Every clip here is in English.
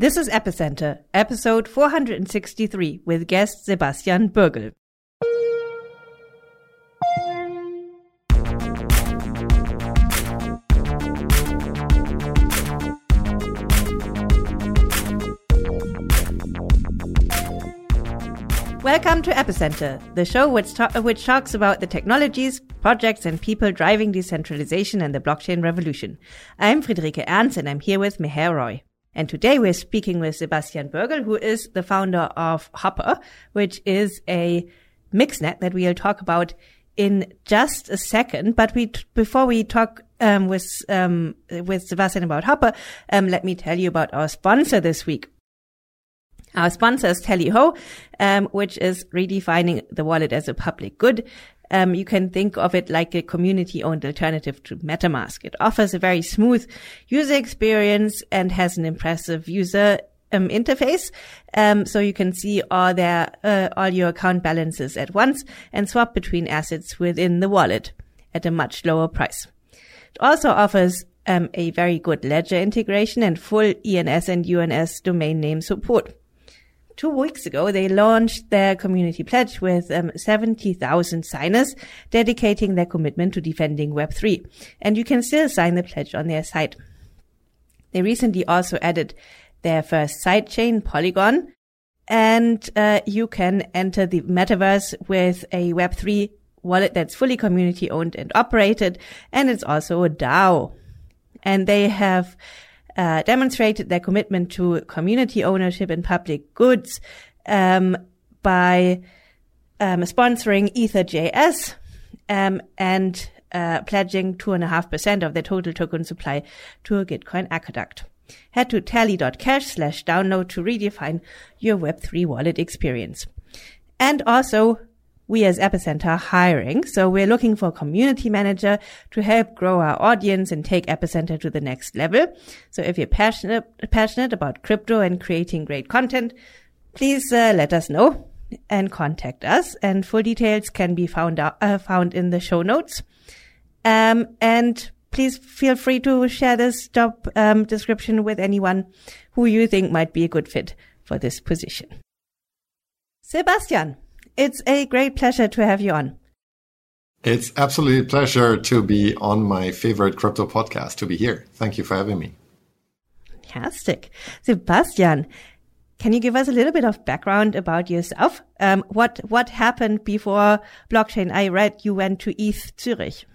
This is Epicenter, episode 463, with guest Sebastian Bürgel. Welcome to Epicenter, the show which, ta- which talks about the technologies, projects, and people driving decentralization and the blockchain revolution. I'm Friederike Ernst, and I'm here with Meher Roy. And today we're speaking with Sebastian Bürgel, who is the founder of HOPR, which is a mixnet that we'll talk about in just a second. But we, before we talk um, with um, with Sebastian about HOPR, um, let me tell you about our sponsor this week. Our sponsor is Tally Ho, um, which is redefining the wallet as a public good. Um, you can think of it like a community owned alternative to MetaMask. It offers a very smooth user experience and has an impressive user um, interface. Um, so you can see all their, uh, all your account balances at once and swap between assets within the wallet at a much lower price. It also offers um, a very good ledger integration and full ENS and UNS domain name support two weeks ago, they launched their community pledge with um, 70,000 signers dedicating their commitment to defending Web3. And you can still sign the pledge on their site. They recently also added their first sidechain, Polygon, and uh, you can enter the metaverse with a Web3 wallet that's fully community owned and operated, and it's also a DAO. And they have uh, demonstrated their commitment to community ownership and public goods um, by um, sponsoring EtherJS um, and uh, pledging two and a half percent of their total token supply to a Gitcoin aqueduct. Head to tally.cash slash download to redefine your Web3 wallet experience. And also we as Epicenter are hiring. So we're looking for a community manager to help grow our audience and take Epicenter to the next level. So if you're passionate, passionate about crypto and creating great content, please uh, let us know and contact us. And full details can be found out, uh, found in the show notes. Um, and please feel free to share this job um, description with anyone who you think might be a good fit for this position. Sebastian, it's a great pleasure to have you on. It's absolutely a pleasure to be on my favorite crypto podcast, to be here. Thank you for having me. Fantastic. Sebastian, can you give us a little bit of background about yourself? Um, what, what happened before blockchain? I read you went to ETH Zurich.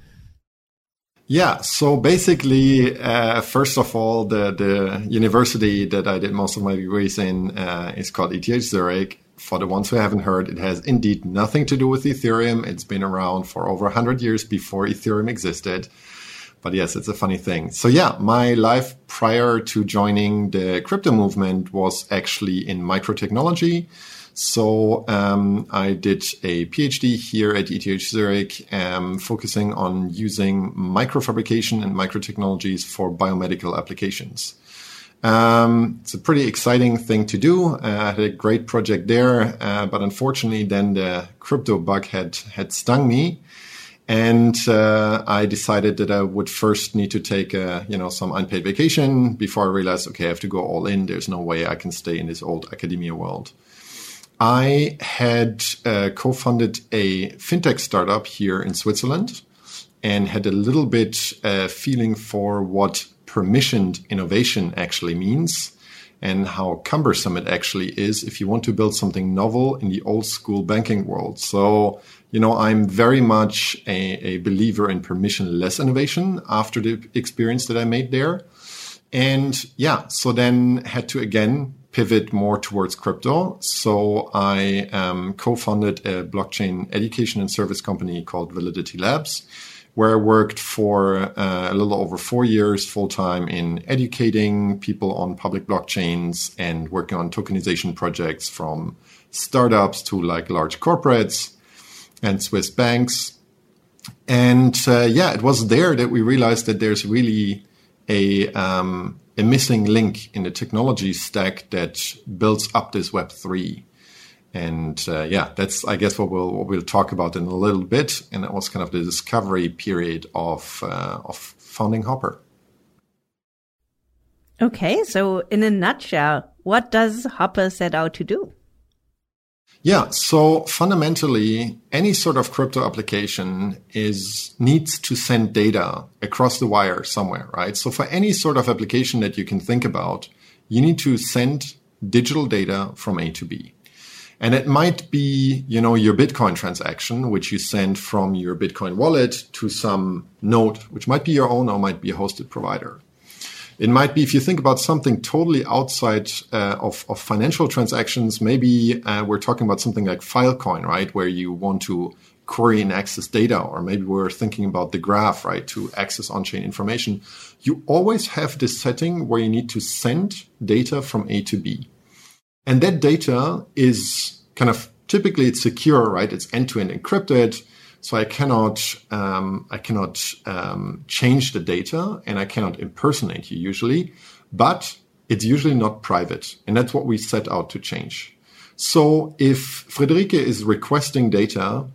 Yeah, so basically, uh, first of all, the, the university that I did most of my degrees in uh, is called ETH Zurich for the ones who haven't heard, it has indeed nothing to do with Ethereum. It's been around for over 100 years before Ethereum existed. But yes, it's a funny thing. So yeah, my life prior to joining the crypto movement was actually in microtechnology. So um, I did a PhD here at ETH Zurich, um, focusing on using microfabrication and microtechnologies for biomedical applications. Um, it's a pretty exciting thing to do. Uh, I had a great project there, uh, but unfortunately, then the crypto bug had had stung me, and uh, I decided that I would first need to take a, you know some unpaid vacation before I realized, okay, I have to go all in. There's no way I can stay in this old academia world. I had uh, co-funded a fintech startup here in Switzerland, and had a little bit uh, feeling for what permissioned innovation actually means and how cumbersome it actually is if you want to build something novel in the old school banking world. So, you know, I'm very much a, a believer in permissionless innovation after the experience that I made there. And yeah, so then had to again pivot more towards crypto. So I um, co-founded a blockchain education and service company called Validity Labs where I worked for uh, a little over four years full time in educating people on public blockchains and working on tokenization projects from startups to like large corporates and Swiss banks. And uh, yeah, it was there that we realized that there's really a um, a missing link in the technology stack that builds up this Web three. And uh, yeah, that's I guess what we'll what we'll talk about in a little bit. And that was kind of the discovery period of uh, of founding HOPR. Okay, so in a nutshell, what does HOPR set out to do? Yeah, so fundamentally, any sort of crypto application is needs to send data across the wire somewhere, right? So for any sort of application that you can think about, you need to send digital data from A to B. And it might be, you know, your Bitcoin transaction, which you send from your Bitcoin wallet to some node, which might be your own or might be a hosted provider. It might be if you think about something totally outside uh, of, of, financial transactions, maybe uh, we're talking about something like Filecoin, right? Where you want to query and access data, or maybe we're thinking about the graph, right? To access on chain information. You always have this setting where you need to send data from A to B. And that data is kind of typically it's secure, right? It's end to end encrypted. So I cannot, um, I cannot um, change the data and I cannot impersonate you usually, but it's usually not private. And that's what we set out to change. So if Friederike is requesting data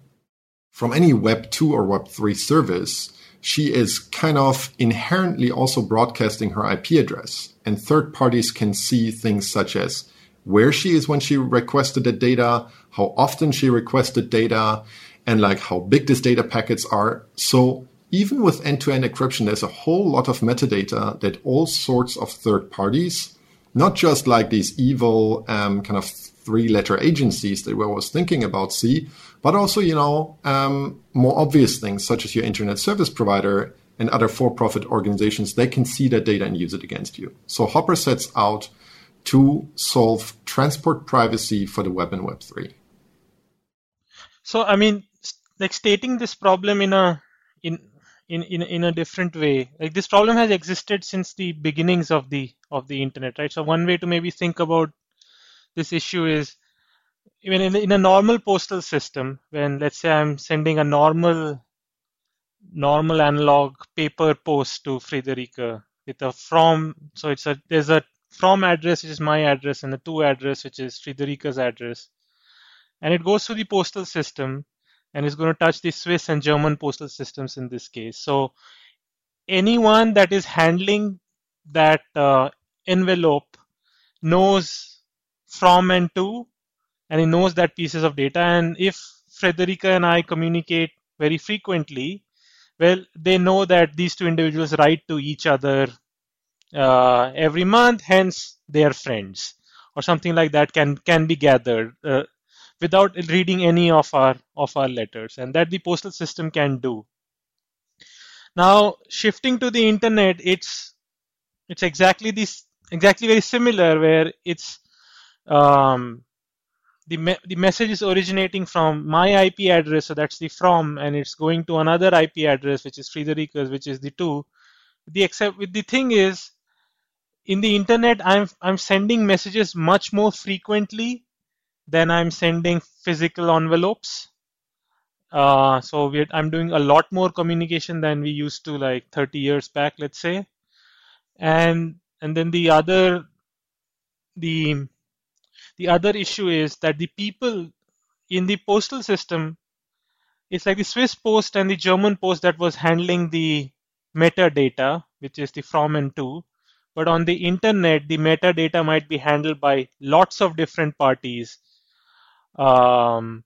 from any Web 2 or Web 3 service, she is kind of inherently also broadcasting her IP address. And third parties can see things such as where she is when she requested the data, how often she requested data, and like how big these data packets are. So even with end-to-end encryption, there's a whole lot of metadata that all sorts of third parties, not just like these evil um, kind of three-letter agencies that we was thinking about see, but also you know um, more obvious things such as your internet service provider and other for-profit organizations. They can see that data and use it against you. So HOPR sets out to solve transport privacy for the web and web 3 so i mean like stating this problem in a in in, in, in a different way like this problem has existed since the beginnings of the of the internet right? So one way to maybe think about this issue is even in, in a normal postal system when let's say i'm sending a normal normal analog paper post to Friederike with a from so it's a there's a from address, which is my address, and the to address, which is Friederike's address. And it goes through the postal system and is going to touch the Swiss and German postal systems in this case. So anyone that is handling that uh, envelope knows from and to, and he knows that pieces of data. And if Friederike and I communicate very frequently, well, they know that these two individuals write to each other uh, every month, hence they are friends or something like that can can be gathered uh, without reading any of our of our letters, and that the postal system can do. Now, shifting to the internet, it's it's exactly this exactly very similar where it's um, the me- the message is originating from my IP address, so that's the from, and it's going to another IP address which is Friederike's, which is the to. The except the thing is in the internet i'm i'm sending messages much more frequently than i'm sending physical envelopes. Uh, so i'm doing a lot more communication than we used to like 30 years back let's say. And and then the other the the other issue is that the people in the postal system it's like the swiss post and the german post that was handling the metadata which is the from and to but on the internet, the metadata might be handled by lots of different parties. Um,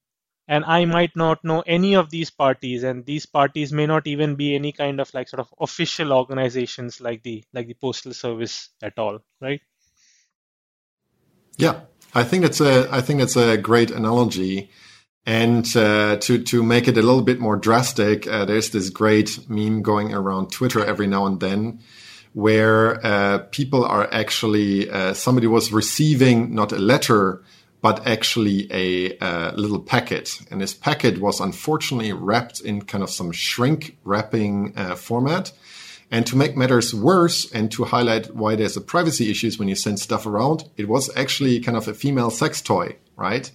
and I might not know any of these parties, and these parties may not even be any kind of like sort of official organizations like the like the postal service at all, right? Yeah, I think that's a I think that's a great analogy. And uh, to to make it a little bit more drastic, uh, there's this great meme going around Twitter every now and then, where uh, people are actually uh, somebody was receiving not a letter but actually a uh, little packet. And this packet was unfortunately wrapped in kind of some shrink wrapping uh, format. And to make matters worse and to highlight why there's a privacy issues when you send stuff around it was actually kind of a female sex toy right?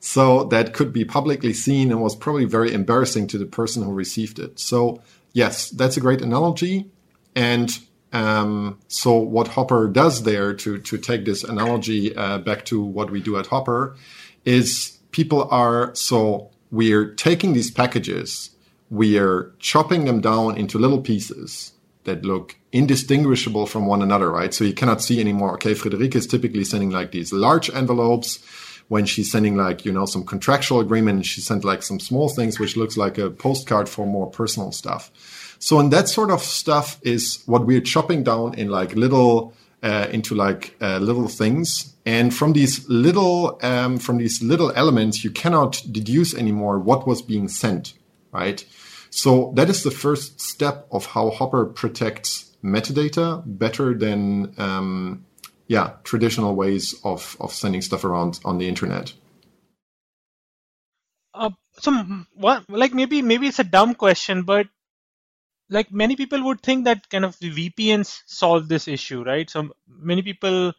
So that could be publicly seen and was probably very embarrassing to the person who received it. So yes that's a great analogy. And um, so what HOPR does there to to take this analogy uh, back to what we do at HOPR is people are so we're taking these packages, we are chopping them down into little pieces, that look indistinguishable from one another, right? So you cannot see anymore. Okay, Friederike is typically sending like these large envelopes when she's sending like you know some contractual agreement. She sent like some small things, which looks like a postcard for more personal stuff. So, and that sort of stuff is what we're chopping down in like little uh, into like uh, little things. And from these little um, from these little elements, you cannot deduce anymore what was being sent, right? So that is the first step of how HOPR protects metadata better than um, yeah traditional ways of of sending stuff around on the internet. Uh, so what like maybe maybe it's a dumb question, but like many people would think that kind of the VPNs solve this issue, right? So many people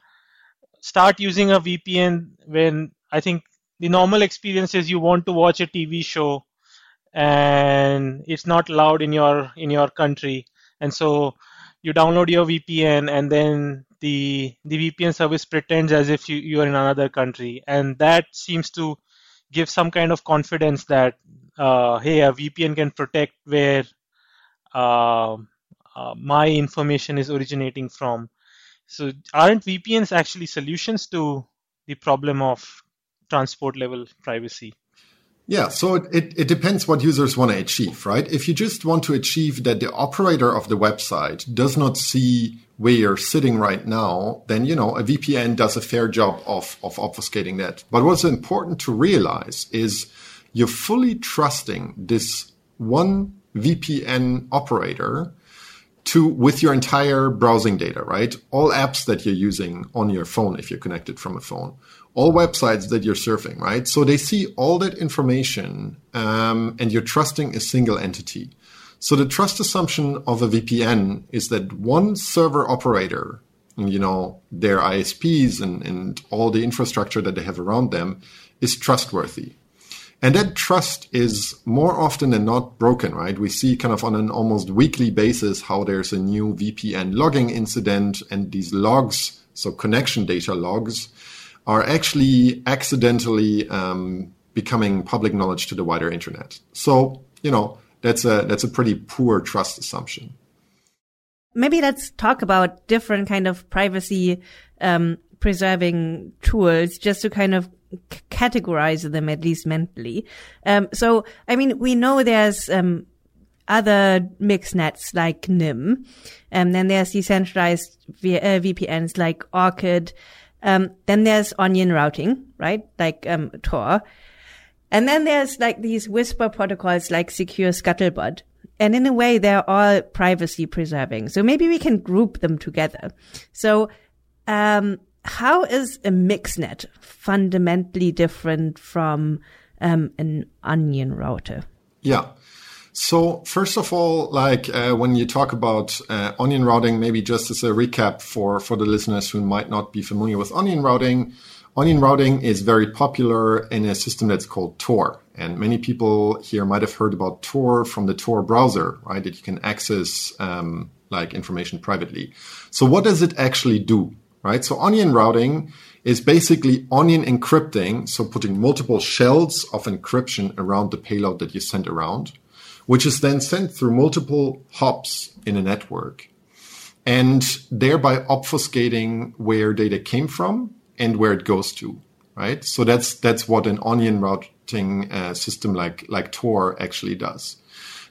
start using a VPN when I think the normal experience is you want to watch a TV show and it's not allowed in your in your country, and so you download your VPN and then the the VPN service pretends as if you, you are in another country, and that seems to give some kind of confidence that uh, hey, a VPN can protect where Um, uh, my information is originating from. So aren't VPNs actually solutions to the problem of transport level privacy? Yeah, so it, it, it, depends what users want to achieve, right? If you just want to achieve that the operator of the website does not see where you're sitting right now, then, you know, a VPN does a fair job of, of obfuscating that. But what's important to realize is you're fully trusting this one VPN operator to with your entire browsing data, right? All apps that you're using on your phone if you're connected from a phone, all websites that you're surfing, right? So they see all that information, um, and you're trusting a single entity. So the trust assumption of a VPN is that one server operator, you know, their ISPs and, and all the infrastructure that they have around them is trustworthy. And that trust is more often than not broken, right? We see kind of on an almost weekly basis how there's a new VPN logging incident and these logs, so connection data logs, are actually accidentally um, becoming public knowledge to the wider internet. So, you know, that's a that's a pretty poor trust assumption. Maybe let's talk about different kind of privacy um, preserving tools just to kind of categorize them at least mentally. Um, so, I mean, we know there's, um, other mixed nets like Nym. and um, then there's decentralized v- uh, VPNs like Orchid. Um, then there's onion routing, right? Like, um, Tor. And then there's like these whisper protocols like secure scuttlebutt. And in a way, they're all privacy preserving. So maybe we can group them together. So, um, how is a mixnet fundamentally different from um, an onion router? Yeah. So first of all, like uh, when you talk about uh, onion routing, maybe just as a recap for for the listeners who might not be familiar with onion routing, onion routing is very popular in a system that's called Tor, and many people here might have heard about Tor from the Tor browser, right? That you can access um, like information privately. So what does it actually do? Right? So onion routing is basically onion encrypting, so putting multiple shells of encryption around the payload that you send around, which is then sent through multiple hops in a network and thereby obfuscating where data came from and where it goes to, right? So that's that's what an onion routing uh, system like like Tor actually does.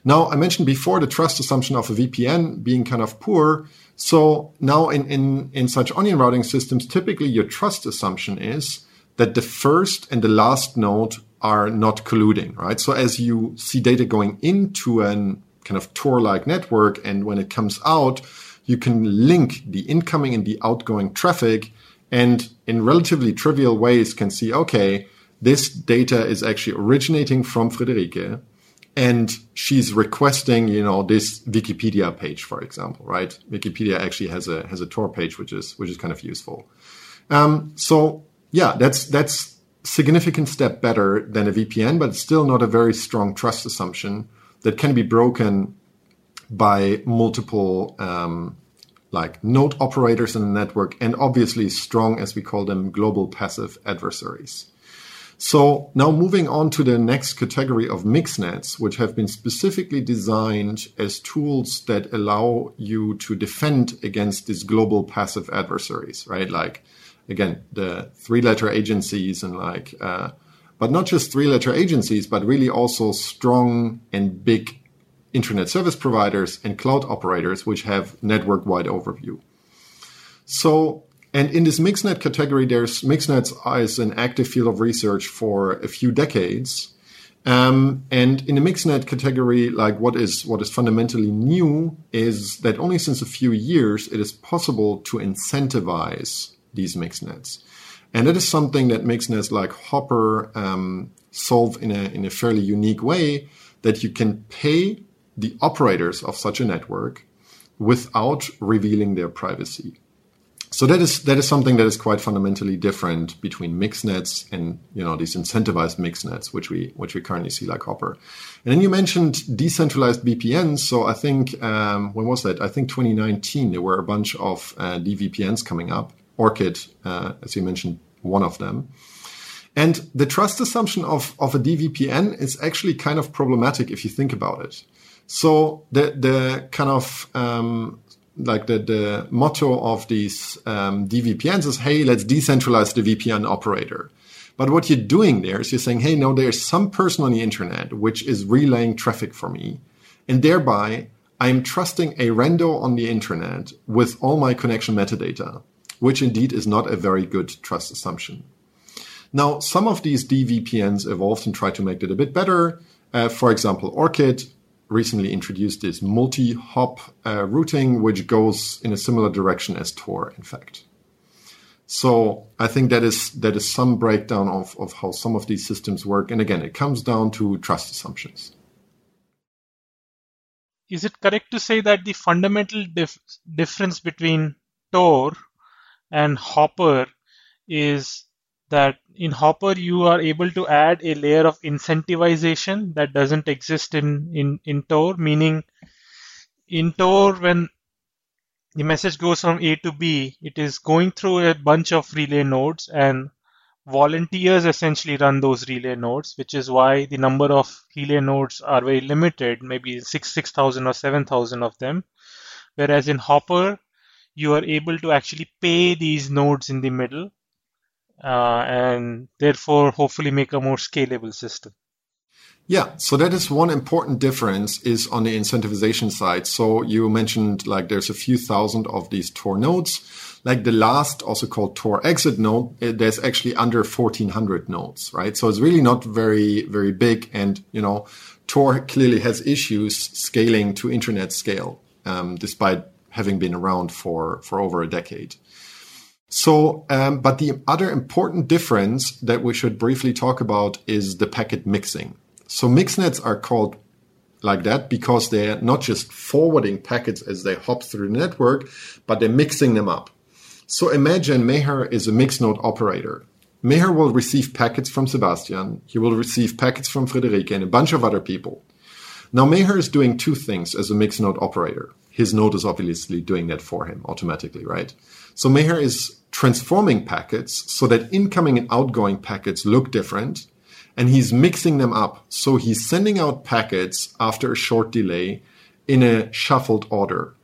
Now, I mentioned before the trust assumption of a VPN being kind of poor. So now in, in, in such onion routing systems, typically your trust assumption is that the first and the last node are not colluding, right? So as you see data going into an kind of Tor-like network, and when it comes out, you can link the incoming and the outgoing traffic, and in relatively trivial ways can see, okay, this data is actually originating from Friederike and she's requesting you know this wikipedia page for example right? Wikipedia actually has a has a tor page which is which is kind of useful. Um, so yeah that's that's significant step better than a vpn but still not a very strong trust assumption that can be broken by multiple um, like node operators in the network and obviously strong as we call them global passive adversaries So now moving on to the next category of mixnets, which have been specifically designed as tools that allow you to defend against these global passive adversaries, right? Like again, the three letter agencies and like, uh, but not just three letter agencies, but really also strong and big internet service providers and cloud operators, which have network wide overview. So and in this mixnet category, there's mixnets as an active field of research for a few decades. Um, and in the mixnet category, like what is what is fundamentally new is that only since a few years it is possible to incentivize these mixnets, and that is something that mixnets like HOPR um, solve in a in a fairly unique way that you can pay the operators of such a network without revealing their privacy. So that is that is something that is quite fundamentally different between mix nets and you know these incentivized mix nets, which we which we currently see like HOPR. And then you mentioned decentralized VPNs. So I think um, when was that? I think 2019 there were a bunch of uh, DVPNs coming up. Orchid, uh, as you mentioned, one of them. And the trust assumption of, of a DVPN is actually kind of problematic if you think about it. So the the kind of um, like the, the motto of these um, DVPNs is, hey, let's decentralize the VPN operator. But what you're doing there is you're saying, hey, no, there's some person on the internet which is relaying traffic for me. And thereby, I'm trusting a rando on the internet with all my connection metadata, which indeed is not a very good trust assumption. Now, some of these DVPNs evolved and tried to make it a bit better. Uh, for example, Orchid recently introduced this multi-hop uh, routing, which goes in a similar direction as Tor, in fact. So I think that is that is some breakdown of, of how some of these systems work. And again, it comes down to trust assumptions. Is it correct to say that the fundamental dif- difference between Tor and HOPR is that in HOPR you are able to add a layer of incentivization that doesn't exist in, in, in Tor, meaning in Tor when the message goes from A to B, it is going through a bunch of relay nodes and volunteers essentially run those relay nodes, which is why the number of relay nodes are very limited, maybe six, 6,000 or 7,000 of them. Whereas in HOPR, you are able to actually pay these nodes in the middle uh, and therefore hopefully make a more scalable system. Yeah, so that is one important difference is on the incentivization side. So you mentioned like there's a few thousand of these Tor nodes. Like the last, also called Tor exit node, eh, there's actually under 1400 nodes, right? So it's really not very, very big. And, you know, Tor clearly has issues scaling to internet scale, um, despite having been around for, for over a decade. So, um, but the other important difference that we should briefly talk about is the packet mixing. So mixnets are called like that because they're not just forwarding packets as they hop through the network, but they're mixing them up. So imagine Meher is a mix node operator. Meher will receive packets from Sebastian. He will receive packets from Friederike and a bunch of other people. Now Meher is doing two things as a mix node operator. His node is obviously doing that for him automatically, right? So Meher is transforming packets so that incoming and outgoing packets look different. And he's mixing them up. So he's sending out packets after a short delay in a shuffled order.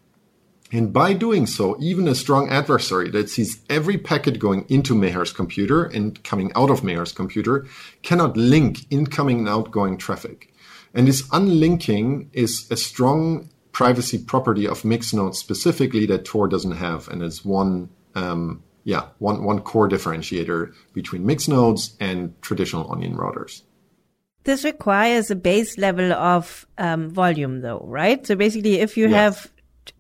And by doing so, even a strong adversary that sees every packet going into Meher's computer and coming out of Meher's computer cannot link incoming and outgoing traffic. And this unlinking is a strong privacy property of mixed nodes specifically that Tor doesn't have, and it's one um, yeah one one core differentiator between mixed nodes and traditional onion routers. This requires a base level of um, volume, though, right? So basically, if you yes. have,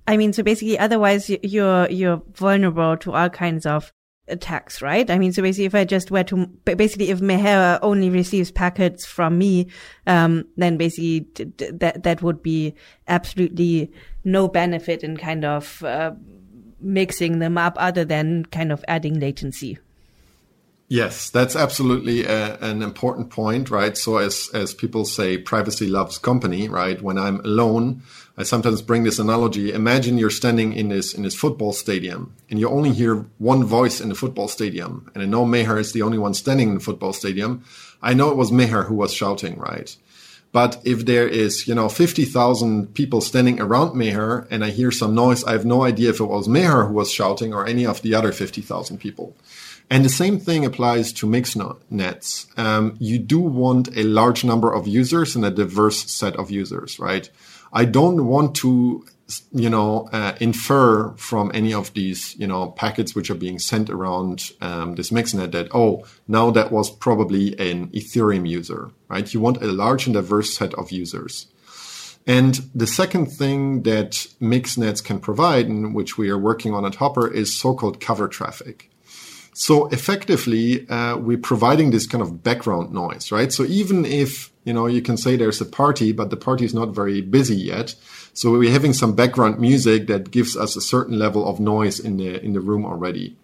I mean, so basically, otherwise you're you're vulnerable to all kinds of attacks, right? I mean, so basically, if I just were to, basically, if Meher only receives packets from me, um, then basically that, that would be absolutely no benefit in kind of, uh, mixing them up other than kind of adding latency. Yes, that's absolutely a, an important point, right? So as as people say, privacy loves company, right? When I'm alone, I sometimes bring this analogy. Imagine you're standing in this in this football stadium, and you only hear one voice in the football stadium, and I know Meher is the only one standing in the football stadium. I know it was Meher who was shouting, right? But if there is, you know, 50,000 people standing around Meher and I hear some noise, I have no idea if it was Meher who was shouting or any of the other 50,000 people. And the same thing applies to mixed nets. Um, you do want a large number of users and a diverse set of users, right? I don't want to, you know, uh, infer from any of these, you know, packets which are being sent around um, this mixnet that, oh, now that was probably an Ethereum user, right? You want a large and diverse set of users. And the second thing that mixnets can provide, and which we are working on at HOPR, is so-called cover traffic. So effectively, uh, we're providing this kind of background noise, right? So even if, you know, you can say there's a party, but the party is not very busy yet. So we're having some background music that gives us a certain level of noise in the, in the room already.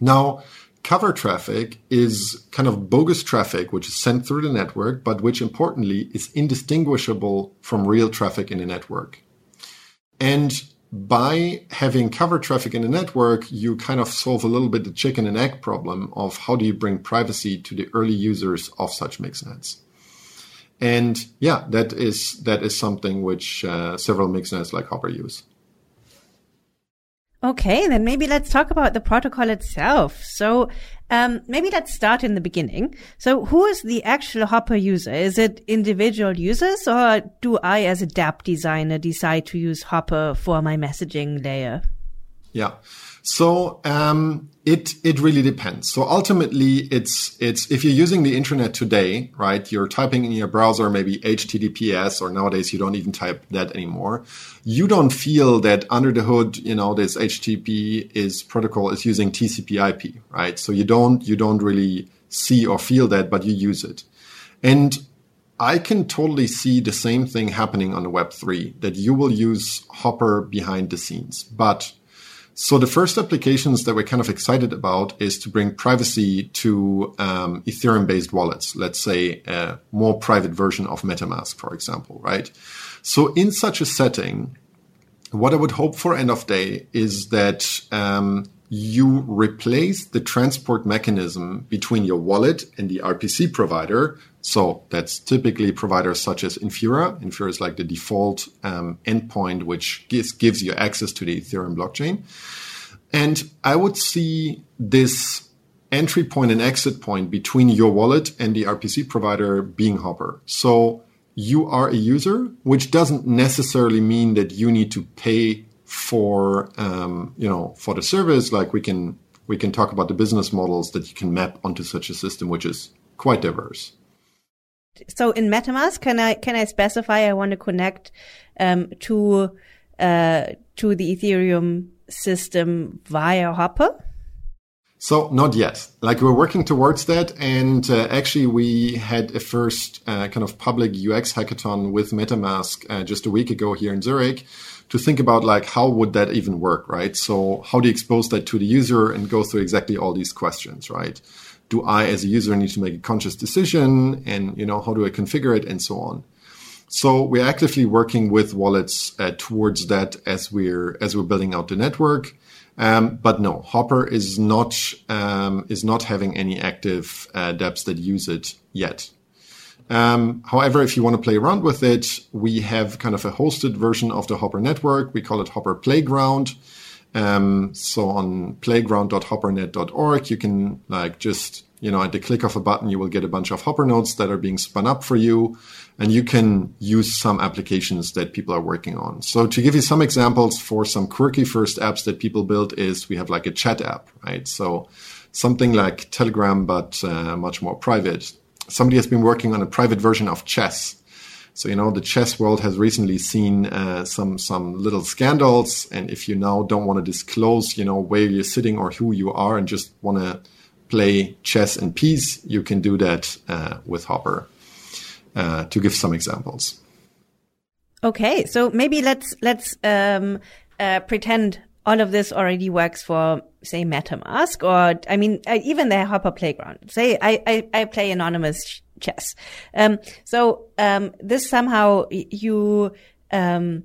Now, cover traffic is kind of bogus traffic, which is sent through the network, but which importantly is indistinguishable from real traffic in the network. And by having cover traffic in the network, you kind of solve a little bit the chicken and egg problem of how do you bring privacy to the early users of such mixnets. And yeah, that is that is something which uh, several mixnets like HOPR use. Okay, then maybe let's talk about the protocol itself. So um, maybe let's start in the beginning. So who is the actual HOPR user? Is it individual users or do I as a dApp designer decide to use HOPR for my messaging layer? Yeah. So um, it it really depends. So ultimately, it's it's if you're using the internet today, right? You're typing in your browser maybe HTTPS, or nowadays you don't even type that anymore. You don't feel that under the hood, you know, this HTTP is protocol is using TCP/IP, right? So you don't you don't really see or feel that, but you use it, and I can totally see the same thing happening on the Web3 that you will use HOPR behind the scenes, but so the first applications that we're kind of excited about is to bring privacy to um, Ethereum-based wallets. Let's say a more private version of MetaMask, for example, right? So in such a setting, what I would hope for end of day is that um, you replace the transport mechanism between your wallet and the RPC provider. So that's typically providers such as Infura. Infura is like the default um, endpoint, which gives, gives you access to the Ethereum blockchain. And I would see this entry point and exit point between your wallet and the RPC provider being HOPR. So you are a user, which doesn't necessarily mean that you need to pay for um, you know for the service like we can we can talk about the business models that you can map onto such a system which is quite diverse so in metamask can i can i specify i want to connect um, to uh, to the ethereum system via HOPR so not yet. Like we're working towards that, and uh, actually we had a first uh, kind of public UX hackathon with MetaMask uh, just a week ago here in Zurich, to think about like how would that even work, right? So how do you expose that to the user and go through exactly all these questions, right? Do I as a user need to make a conscious decision and you know how do I configure it and so on? So we're actively working with wallets uh, towards that as we're as we're building out the network. Um, but no, HOPR is not um, is not having any active uh, dApps that use it yet. Um, however, if you want to play around with it, we have kind of a hosted version of the HOPR network. We call it HOPR Playground. Um, so on playground.hoprnet.org, you can like just, you know, at the click of a button, you will get a bunch of HOPR nodes that are being spun up for you. And you can use some applications that people are working on. So to give you some examples for some quirky first apps that people built is we have like a chat app, right? So something like Telegram, but uh, much more private somebody has been working on a private version of chess. So you know the chess world has recently seen uh, some some little scandals, and if you now don't want to disclose, you know where you're sitting or who you are, and just want to play chess in peace, you can do that uh, with HOPR. Uh, to give some examples. Okay, so maybe let's let's um, uh, pretend all of this already works for, say, MetaMask, or I mean, uh, even the HOPR Playground. Say, I I, I play anonymous chess. Um, so um, this somehow you um,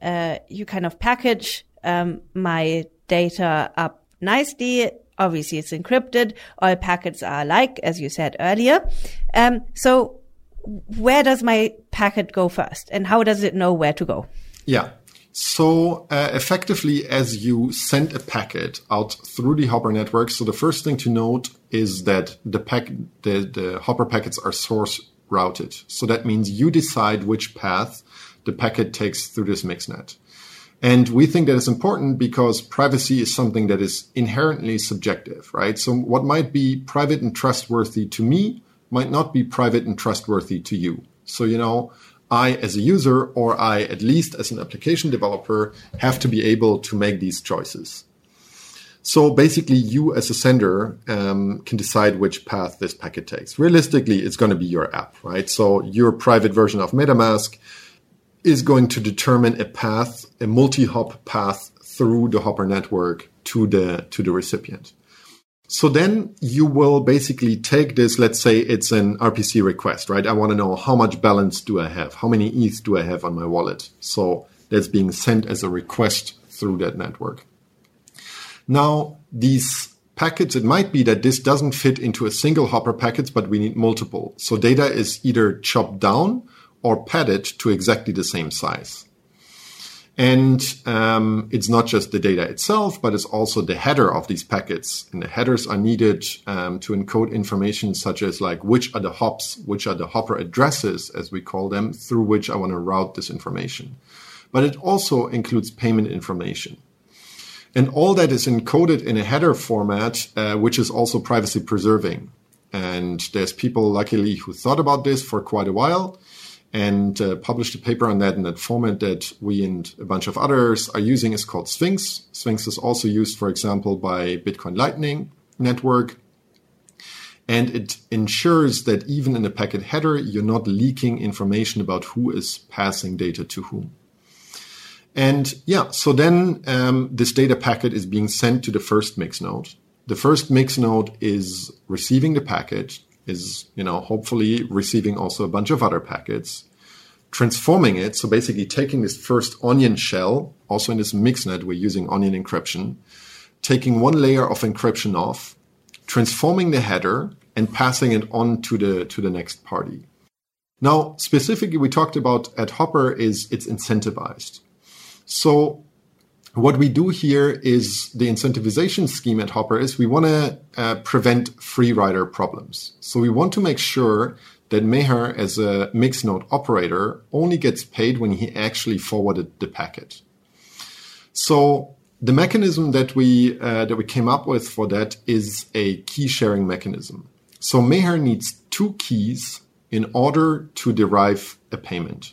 uh, you kind of package um, my data up nicely. Obviously, it's encrypted. All packets are alike, as you said earlier. Um, so where does my packet go first, and how does it know where to go? Yeah. So uh, effectively, as you send a packet out through the HOPR network, so the first thing to note is that the pack the, the HOPR packets are source routed. So that means you decide which path the packet takes through this mixnet. And we think that is important because privacy is something that is inherently subjective, right? So what might be private and trustworthy to me might not be private and trustworthy to you. So, you know, I as a user or I at least as an application developer have to be able to make these choices. So basically, you as a sender um, can decide which path this packet takes. Realistically, it's going to be your app, right? So your private version of MetaMask is going to determine a path, a multi-hop path through the HOPR network to the to the recipient. So then you will basically take this, let's say it's an RPC request, right? I want to know how much balance do I have? How many ETH do I have on my wallet? So that's being sent as a request through that network. Now, these packets, it might be that this doesn't fit into a single HOPR packets, but we need multiple. So data is either chopped down or padded to exactly the same size. And um, it's not just the data itself, but it's also the header of these packets. And the headers are needed um, to encode information such as like which are the hops, which are the HOPR addresses, as we call them, through which I want to route this information. But it also includes payment information. And all that is encoded in a header format, uh, which is also privacy preserving. And there's people, luckily, who thought about this for quite a while and uh, published a paper on that in that format that we and a bunch of others are using is called Sphinx. Sphinx is also used, for example, by Bitcoin Lightning Network. And it ensures that even in a packet header, you're not leaking information about who is passing data to whom. And yeah, so then um, this data packet is being sent to the first mix node. The first mix node is receiving the packet, is, you know, hopefully receiving also a bunch of other packets, transforming it. So basically taking this first onion shell, also in this mixnet, we're using onion encryption, taking one layer of encryption off, transforming the header and passing it on to the, to the next party. Now, specifically, we talked about at HOPR is it's incentivized. So what we do here is the incentivization scheme at HOPR is we want to uh, prevent free rider problems. So we want to make sure that Meher as a mixed node operator only gets paid when he actually forwarded the packet. So the mechanism that we uh, that we came up with for that is a key sharing mechanism. So Meher needs two keys in order to derive a payment.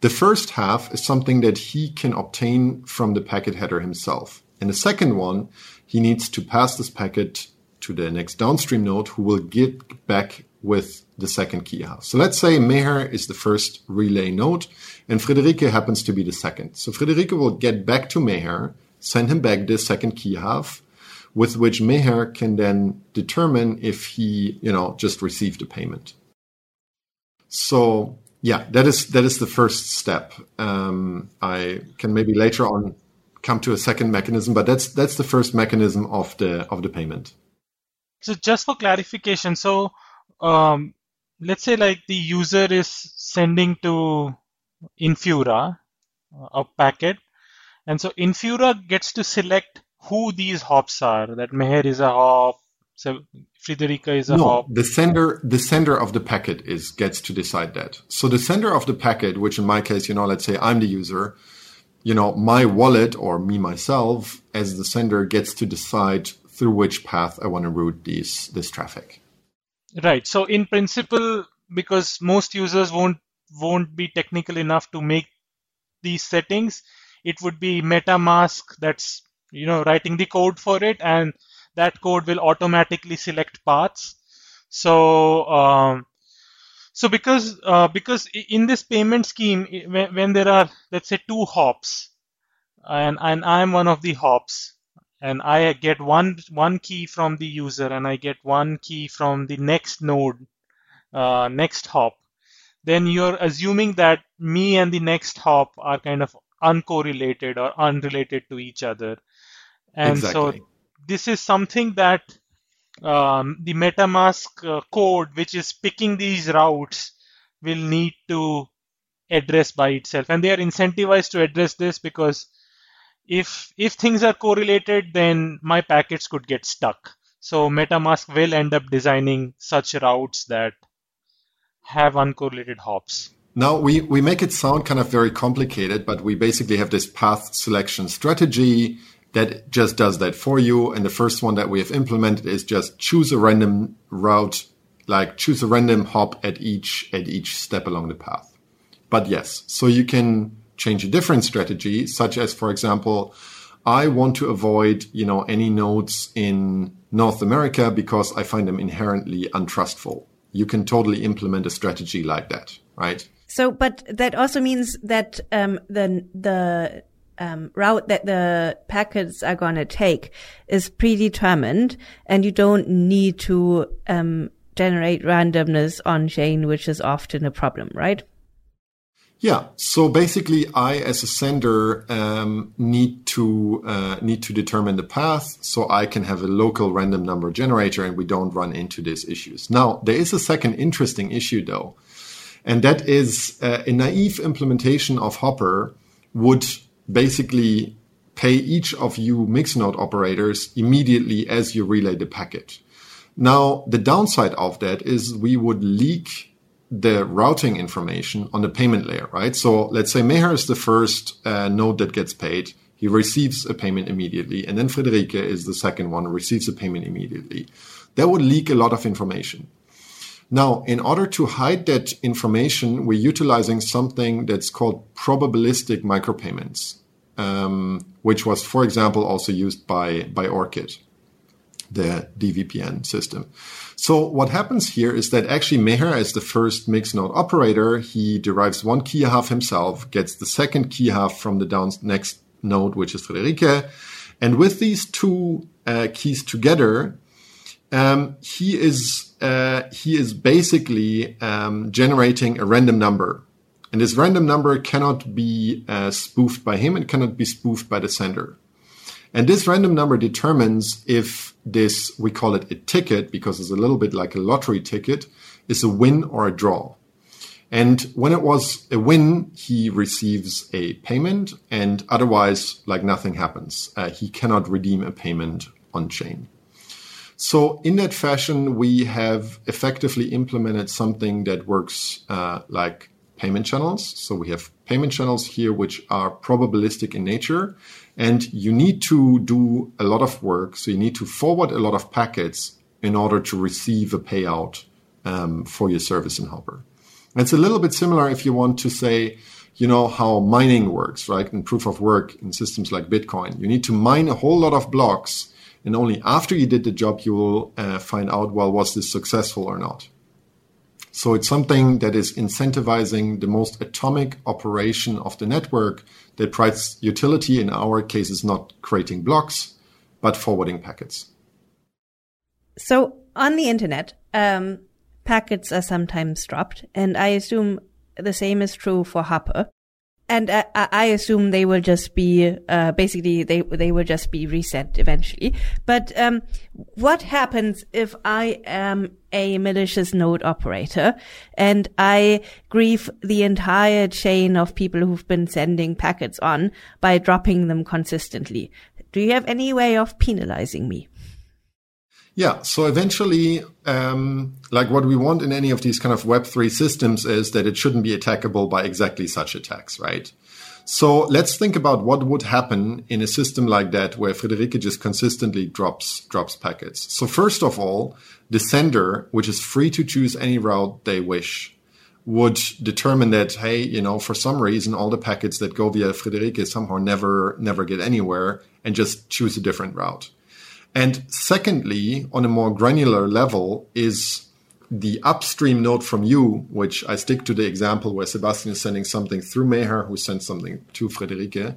The first half is something that he can obtain from the packet header himself. And the second one, he needs to pass this packet to the next downstream node who will get back with the second key half. So let's say Meher is the first relay node and Friederike happens to be the second. So Friederike will get back to Meher, send him back this second key half with which Meher can then determine if he, you know, just received a payment. So yeah, that is that is the first step. Um, I can maybe later on come to a second mechanism, but that's that's the first mechanism of the of the payment. So just for clarification, so um, let's say like the user is sending to Infura a packet, and so Infura gets to select who these hops are. That Meher is a hop, so Friederike is a no, hop. The sender, the sender of the packet is gets to decide that. So the sender of the packet, which in my case, you know, let's say I'm the user, you know, my wallet or me myself as the sender gets to decide through which path I want to route these this traffic. Right. So in principle, because most users won't won't be technical enough to make these settings, it would be MetaMask that's you know writing the code for it and that code will automatically select paths. So um, so because uh, because in this payment scheme, when, when, there are let's say two hops, and and I'm one of the hops, and I get one one key from the user, and I get one key from the next node, uh, next hop, then you're assuming that me and the next hop are kind of uncorrelated or unrelated to each other, and exactly. so this is something that um, the MetaMask uh, code, which is picking these routes, will need to address by itself, and they are incentivized to address this because if if things are correlated, then my packets could get stuck. So MetaMask will end up designing such routes that have uncorrelated hops. Now we, we make it sound kind of very complicated, but we basically have this path selection strategy that just does that for you. And the first one that we have implemented is just choose a random route, like choose a random hop at each at each step along the path. But yes, so you can change a different strategy, such as, for example, I want to avoid, you know, any nodes in North America because I find them inherently untrustful. You can totally implement a strategy like that, right? So, but that also means that um, the the um, route that the packets are going to take is predetermined, and you don't need to um, generate randomness on chain, which is often a problem, right? Yeah. So basically, I as a sender um, need to uh, need to determine the path, so I can have a local random number generator, and we don't run into these issues. Now, there is a second interesting issue though, and that is uh, a naive implementation of HOPR would basically pay each of you mix node operators immediately as you relay the packet. Now, the downside of that is we would leak the routing information on the payment layer, right? So let's say Meher is the first uh, node that gets paid. He receives a payment immediately. And then Friederike is the second one, receives a payment immediately. That would leak a lot of information. Now, in order to hide that information, we're utilizing something that's called probabilistic micropayments, um, which was, for example, also used by, by Orchid, the DVPN system. So what happens here is that actually Meher is the first mixed node operator. He derives one key half himself, gets the second key half from the down next node, which is Friederike. And with these two uh, keys together, um, he is uh, he is basically um, generating a random number. And this random number cannot be uh, spoofed by him, and cannot be spoofed by the sender. And this random number determines if this, we call it a ticket because it's a little bit like a lottery ticket, is a win or a draw. And when it was a win, he receives a payment, and otherwise, like nothing happens. Uh, he cannot redeem a payment on chain. So in that fashion, we have effectively implemented something that works uh, like payment channels. So we have payment channels here, which are probabilistic in nature. And you need to do a lot of work. So you need to forward a lot of packets in order to receive a payout um, for your service in HOPR. It's a little bit similar if you want to say, you know, how mining works, right? In proof of work in systems like Bitcoin. You need to mine a whole lot of blocks and only after you did the job, you will uh, find out, well, was this successful or not? So it's something that is incentivizing the most atomic operation of the network that provides utility. In our case, is not creating blocks, but forwarding packets. So on the internet, um, packets are sometimes dropped, and I assume the same is true for HOPR. And uh, I assume they will just be uh, basically they they will just be reset eventually. But um, what happens if I am a malicious node operator and I grieve the entire chain of people who've been sending packets on by dropping them consistently? Do you have any way of penalizing me? Yeah. So eventually, um, like what we want in any of these kind of Web3 systems is that it shouldn't be attackable by exactly such attacks, right? So let's think about what would happen in a system like that where Friederike just consistently drops, drops packets. So first of all, the sender, which is free to choose any route they wish, would determine that, hey, you know, for some reason, all the packets that go via Friederike somehow never, never get anywhere and just choose a different route. And secondly, on a more granular level, is the upstream node from you, which I stick to the example where Sebastian is sending something through Meher, who sends something to Friederike.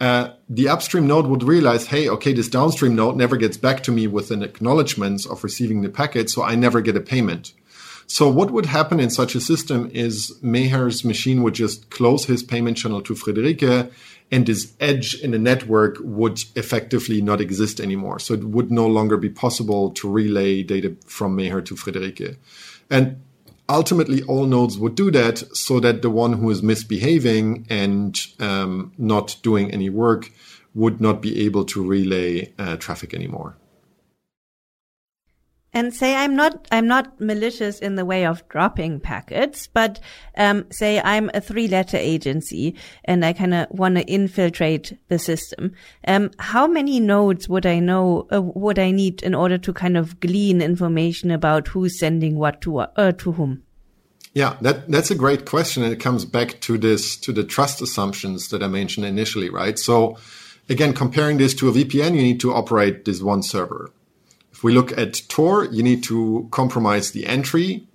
uh, the upstream node would realize, hey, okay, this downstream node never gets back to me with an acknowledgement of receiving the packet, so I never get a payment. So what would happen in such a system is Meher's machine would just close his payment channel to Friederike and this edge in the network would effectively not exist anymore. So it would no longer be possible to relay data from Meher to Friederike. And ultimately all nodes would do that so that the one who is misbehaving and um, not doing any work would not be able to relay uh, traffic anymore and say I'm not I'm not malicious in the way of dropping packets, but um, say I'm a three letter agency and I kind of want to infiltrate the system. Um, how many nodes would I know uh, would I need in order to kind of glean information about who's sending what to uh, to whom? Yeah, that that's a great question, and it comes back to this to the trust assumptions that I mentioned initially, right? So. Again, comparing this to a VPN, you need to operate this one server if we look at Tor, you need to compromise the entry,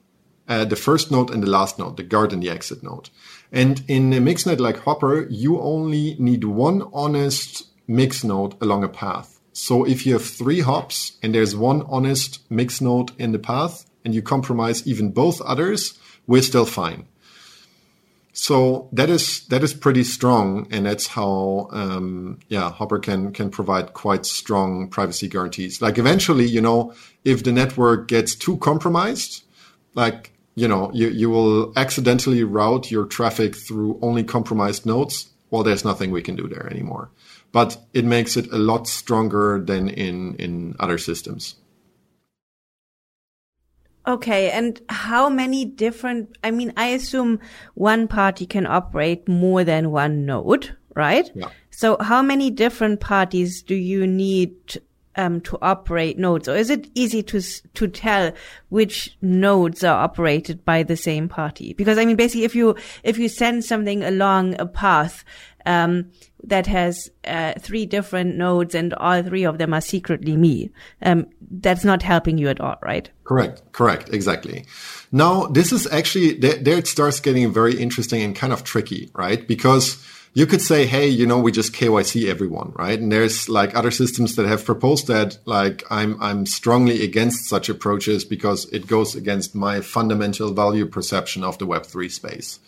uh, the first node and the last node, the guard and the exit node. And in a mixnet like HOPR, you only need one honest mix node along a path. So if you have three hops and there's one honest mix node in the path and you compromise even both others, we're still fine. So that is that is pretty strong, and that's how um, yeah HOPR can can provide quite strong privacy guarantees. Like eventually, you know, if the network gets too compromised, like you know, you you will accidentally route your traffic through only compromised nodes. Well, there's nothing we can do there anymore. But it makes it a lot stronger than in in other systems. Okay, and how many different, I mean, I assume one party can operate more than one node, right? Yeah. So how many different parties do you need um, to operate nodes, or is it easy to to tell which nodes are operated by the same party? Because I mean, basically, if you if you send something along a path, um, that has uh, three different nodes and all three of them are secretly me. Um, that's not helping you at all, right? Correct. Correct. Exactly. Now, this is actually there, it starts getting very interesting and kind of tricky, right? Because you could say, hey, you know, we just KYC everyone, right? And there's like other systems that have proposed that. Like, I'm I'm strongly against such approaches because it goes against my fundamental value perception of the Web three space.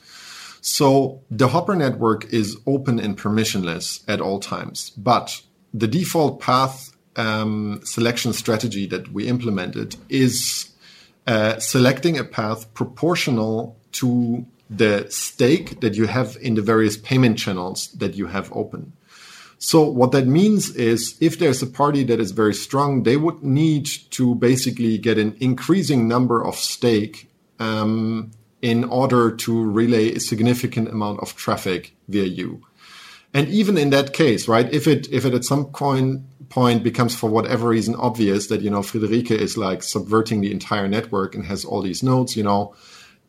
So the HOPR network is open and permissionless at all times, but the default path um, selection strategy that we implemented is uh, selecting a path proportional to the stake that you have in the various payment channels that you have open. So what that means is if there's a party that is very strong, they would need to basically get an increasing number of stake um, in order to relay a significant amount of traffic via you. And even in that case, right, if it if it at some point point becomes for whatever reason obvious that you know Friederike is like subverting the entire network and has all these nodes, you know,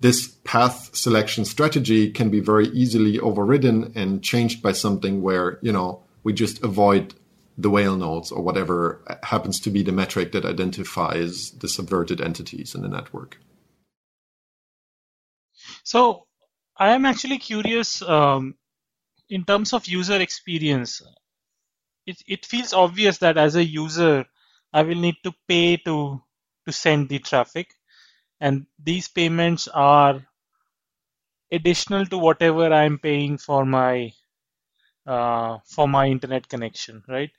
this path selection strategy can be very easily overridden and changed by something where you know we just avoid the whale nodes or whatever happens to be the metric that identifies the subverted entities in the network. So I am actually curious um, in terms of user experience. It, it feels obvious that as a user, I will need to pay to to send the traffic, and these payments are additional to whatever I'm paying for my uh, for my internet connection, right?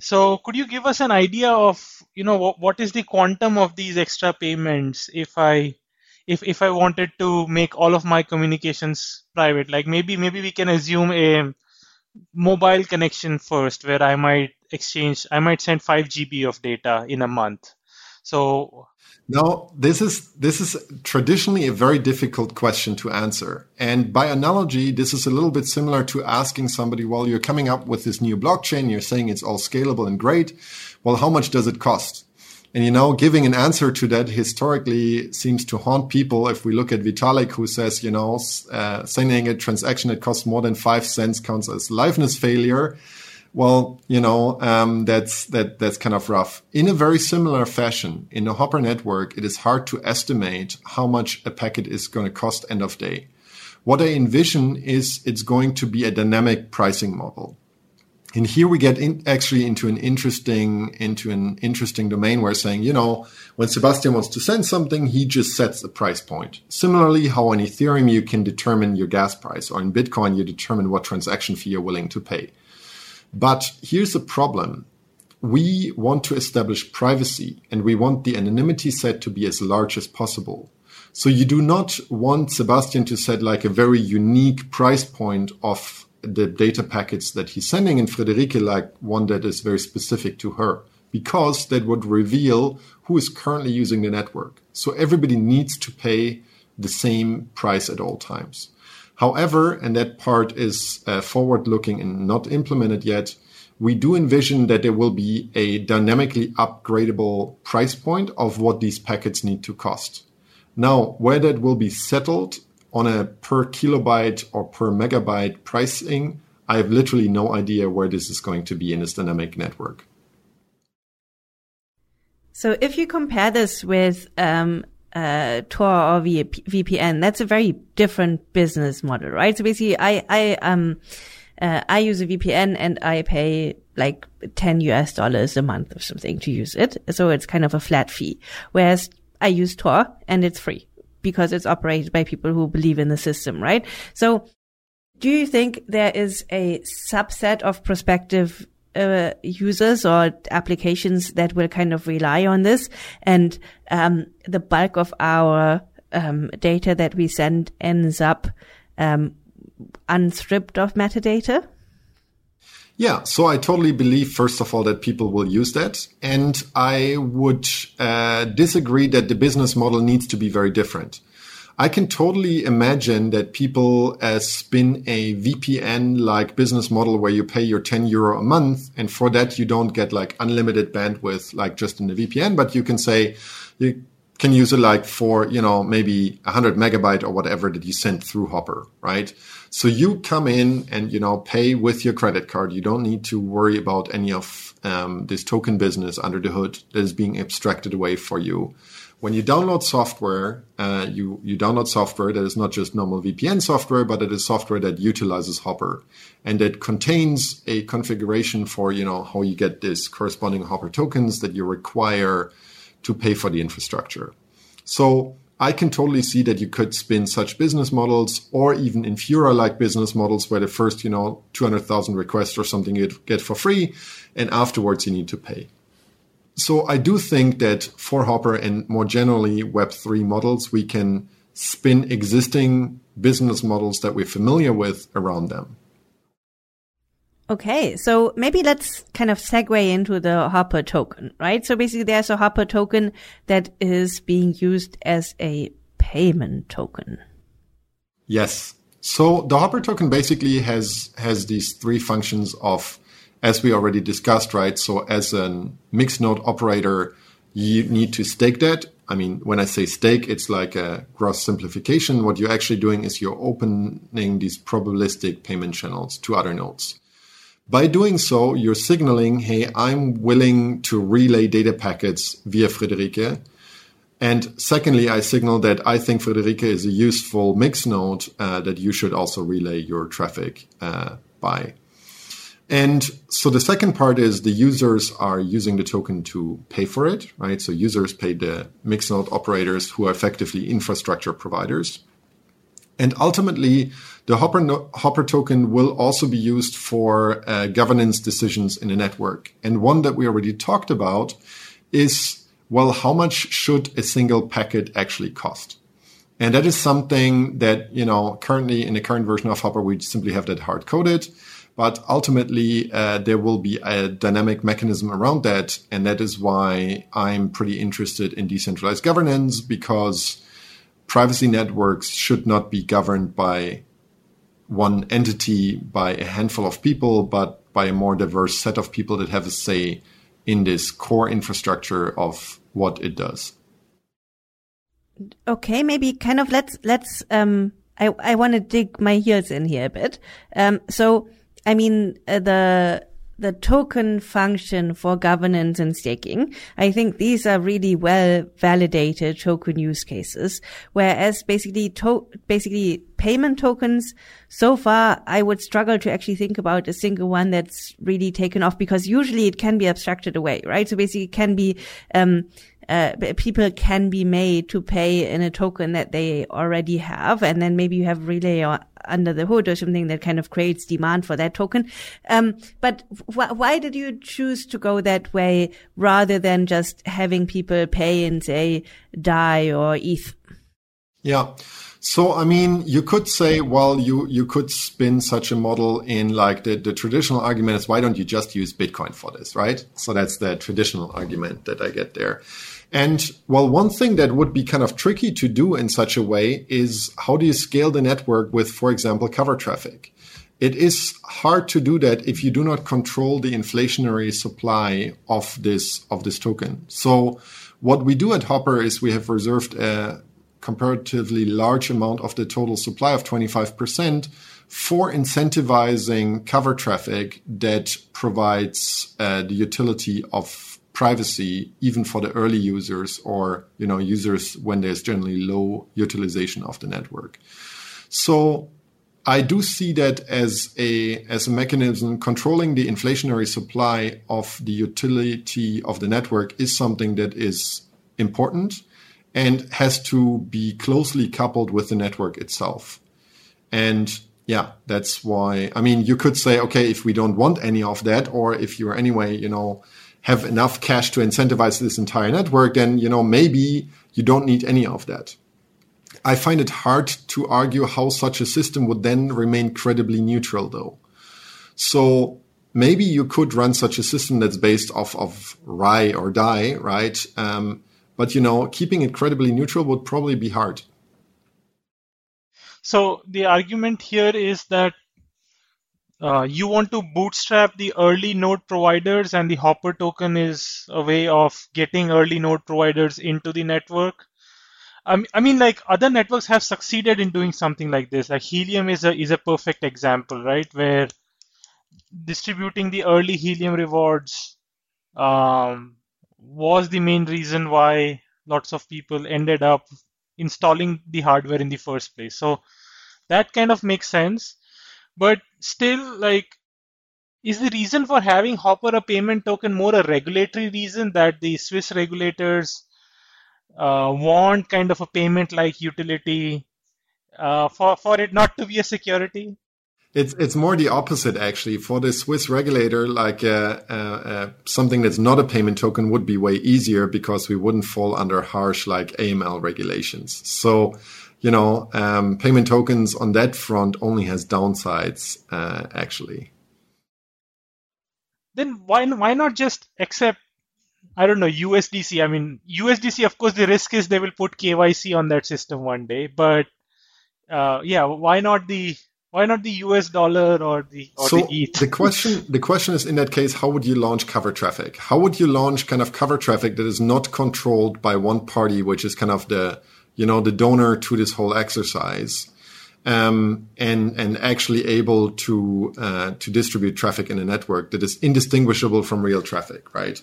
So could you give us an idea of you know what, what is the quantum of these extra payments if I if if I wanted to make all of my communications private, like maybe maybe we can assume a mobile connection first, where I might exchange, I might send five GB of data in a month. So now this is this is traditionally a very difficult question to answer. And by analogy, this is a little bit similar to asking somebody, well, you're coming up with this new blockchain, you're saying it's all scalable and great. Well, how much does it cost? And you know, giving an answer to that historically seems to haunt people. If we look at Vitalik, who says, you know, uh, sending a transaction that costs more than five cents counts as liveness failure. Well, you know, um, that's that that's kind of rough. In a very similar fashion, in the HOPR network, it is hard to estimate how much a packet is going to cost end of day. What I envision is it's going to be a dynamic pricing model And here we get in, actually into an interesting into an interesting domain where saying, you know, when Sebastian wants to send something, he just sets the price point. Similarly, how on Ethereum you can determine your gas price, or in Bitcoin you determine what transaction fee you're willing to pay. But here's the problem. We want to establish privacy and we want the anonymity set to be as large as possible. So you do not want Sebastian to set like a very unique price point of the data packets that he's sending and Friederike like one that is very specific to her because that would reveal who is currently using the network. So everybody needs to pay the same price at all times. However, and that part is uh, forward looking and not implemented yet, we do envision that there will be a dynamically upgradable price point of what these packets need to cost. Now, where that will be settled on a per kilobyte or per megabyte pricing, I have literally no idea where this is going to be in this dynamic network. So if you compare this with um, uh, Tor or VPN, that's a very different business model, right? So basically, I I um uh, I use a VPN and I pay like 10 US dollars a month or something to use it. So it's kind of a flat fee. Whereas I use Tor and it's free because it's operated by people who believe in the system, right? So do you think there is a subset of prospective uh, users or applications that will kind of rely on this and um, the bulk of our um, data that we send ends up um, unstripped of metadata? Yeah, so I totally believe, first of all, that people will use that. And I would uh, disagree that the business model needs to be very different. I can totally imagine that people uh, spin a VPN like business model where you pay your 10 euro a month. And for that, you don't get like unlimited bandwidth, like just in the VPN, but you can say you can use it like for, you know, maybe 100 megabyte or whatever that you send through HOPR, right? So you come in and, you know, pay with your credit card. You don't need to worry about any of um, this token business under the hood that is being abstracted away for you. When you download software, uh, you, you download software that is not just normal VPN software, but it is software that utilizes HOPR and that contains a configuration for, you know, how you get this corresponding HOPR tokens that you require to pay for the infrastructure. So I can totally see that you could spin such business models or even Infura like business models where the first, you know, 200,000 requests or something you get for free and afterwards you need to pay. So I do think that for HOPR and more generally Web3 models, we can spin existing business models that we're familiar with around them. Okay, so maybe let's kind of segue into the HOPR token, right? So basically there's a HOPR token that is being used as a payment token. Yes. So the HOPR token basically has has these three functions of as we already discussed, right? So as a mixed node operator, you need to stake that. I mean, when I say stake, it's like a gross simplification. What you're actually doing is you're opening these probabilistic payment channels to other nodes. By doing so, you're signaling, hey, I'm willing to relay data packets via Friederike. And secondly, I signal that I think Friederike is a useful mix node uh, that you should also relay your traffic uh, by. And so the second part is the users are using the token to pay for it, right? So users pay the mix node operators who are effectively infrastructure providers. And ultimately, the HOPR, no- HOPR token will also be used for uh, governance decisions in a network. And one that we already talked about is, well, how much should a single packet actually cost? And that is something that, you know, currently in the current version of HOPR, we simply have that hard coded. But ultimately, uh, there will be a dynamic mechanism around that. And that is why I'm pretty interested in decentralized governance because privacy networks should not be governed by one entity, by a handful of people, but by a more diverse set of people that have a say in this core infrastructure of what it does. Okay, maybe kind of let's let's um I I want to dig my heels in here a bit. Um so I mean uh, the the token function for governance and staking. I think these are really well validated token use cases. Whereas basically, to- basically payment tokens, so far, I would struggle to actually think about a single one that's really taken off because usually it can be abstracted away, right? So basically it can be, um, uh, people can be made to pay in a token that they already have. And then maybe you have relay under the hood or something that kind of creates demand for that token. Um, but wh- why did you choose to go that way rather than just having people pay in say DAI or ETH? Yeah. So, I mean, you could say, well, you, you could spin such a model in like the, the traditional argument is why don't you just use Bitcoin for this, right? So that's the traditional argument that I get there. And well, one thing that would be kind of tricky to do in such a way is how do you scale the network with, for example, cover traffic? It is hard to do that if you do not control the inflationary supply of this of this token. So what we do at HOPR is we have reserved a comparatively large amount of the total supply of 25% for incentivizing cover traffic that provides uh, the utility of privacy even for the early users or you know users when there's generally low utilization of the network. So i do see that as a as a mechanism controlling the inflationary supply of the utility of the network is something that is important and has to be closely coupled with the network itself. And yeah that's why i mean you could say okay if we don't want any of that or if you're anyway you know have enough cash to incentivize this entire network, then, you know, maybe you don't need any of that. I find it hard to argue how such a system would then remain credibly neutral, though. So maybe you could run such a system that's based off of RAI or DAI, right? Um, but you know, keeping it credibly neutral would probably be hard. So the argument here is that uh, you want to bootstrap the early node providers and the HOPR token is a way of getting early node providers into the network I mean, like other networks have succeeded in doing something like this. Like Helium is a is a perfect example, right? Where distributing the early Helium rewards um, was the main reason why lots of people ended up installing the hardware in the first place. So that kind of makes sense but still like is the reason for having HOPR a payment token more a regulatory reason that the swiss regulators uh, want kind of a payment like utility uh, for for it not to be a security it's it's more the opposite actually. For the Swiss regulator, like uh, uh, uh, something that's not a payment token would be way easier because we wouldn't fall under harsh like AML regulations. So you know, um, payment tokens on that front only has downsides, uh, actually. Then why why not just accept? I don't know USDC. I mean, USDC. Of course, the risk is they will put KYC on that system one day. But uh, yeah, why not the why not the US dollar or the or so the ETH? the question the question is in that case, how would you launch cover traffic? How would you launch kind of cover traffic that is not controlled by one party, which is kind of the you know, the donor to this whole exercise, um, and and actually able to uh, to distribute traffic in a network that is indistinguishable from real traffic, right?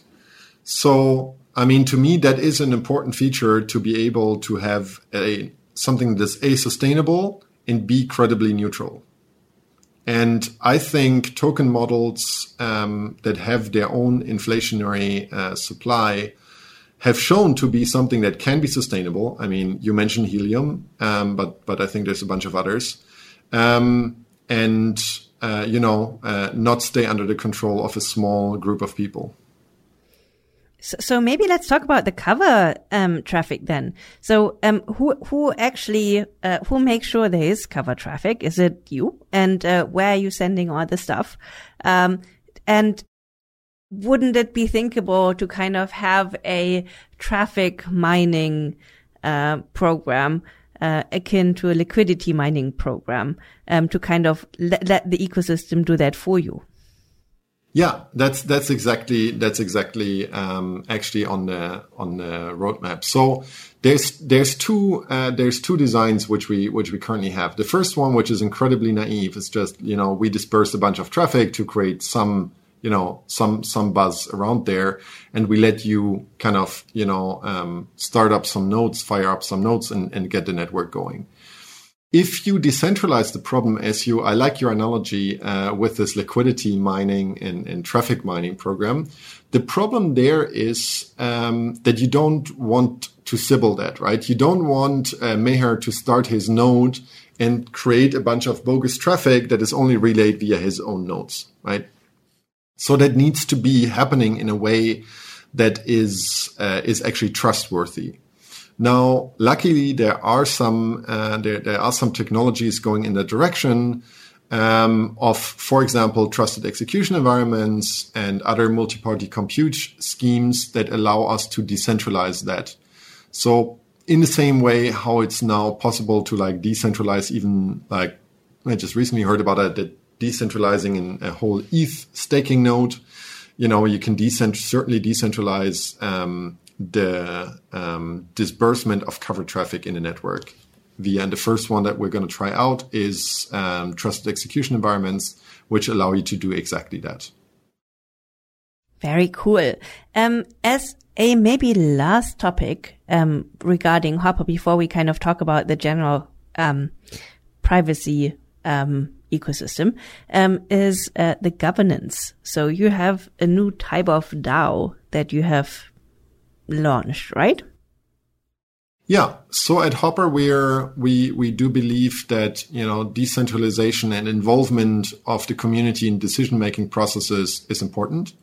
So, I mean, to me, that is an important feature to be able to have a something that's a sustainable and b credibly neutral. And I think token models um, that have their own inflationary uh, supply have shown to be something that can be sustainable. I mean, you mentioned helium, um, but but I think there's a bunch of others, um, and uh, you know, uh, not stay under the control of a small group of people. So, so maybe let's talk about the cover um, traffic then. So um, who who actually uh, who makes sure there is cover traffic? Is it you? And uh, where are you sending all the stuff? Um, and wouldn't it be thinkable to kind of have a traffic mining uh, program uh, akin to a liquidity mining program um, to kind of let, let the ecosystem do that for you? Yeah, that's that's exactly that's exactly um, actually on the on the roadmap. So there's there's two uh, there's two designs which we which we currently have. The first one, which is incredibly naive, is just you know we disperse a bunch of traffic to create some you know some some buzz around there, and we let you kind of you know um, start up some nodes, fire up some nodes, and, and get the network going if you decentralize the problem as you, I like your analogy uh, with this liquidity mining and, and, traffic mining program. The problem there is um, that you don't want to Sybil that, right? You don't want uh, Meher to start his node and create a bunch of bogus traffic that is only relayed via his own nodes, right? So that needs to be happening in a way that is uh, is actually trustworthy. Now, luckily, there are some uh, there, there are some technologies going in that direction um, of, for example, trusted execution environments and other multi-party compute schemes that allow us to decentralize that. So, in the same way, how it's now possible to like decentralize even like I just recently heard about it that decentralizing in a whole ETH staking node, you know, you can decent certainly decentralize um, the um, disbursement of covered traffic in the network via. And the first one that we're going to try out is um, trusted execution environments, which allow you to do exactly that. Very cool. Um, as a maybe last topic um, regarding HOPR, before we kind of talk about the general um, privacy um, ecosystem, um, is uh, the governance. So you have a new type of DAO that you have launched, right? Yeah. So at HOPR, we're, we, we do believe that, you know, decentralization and involvement of the community in decision making processes is important.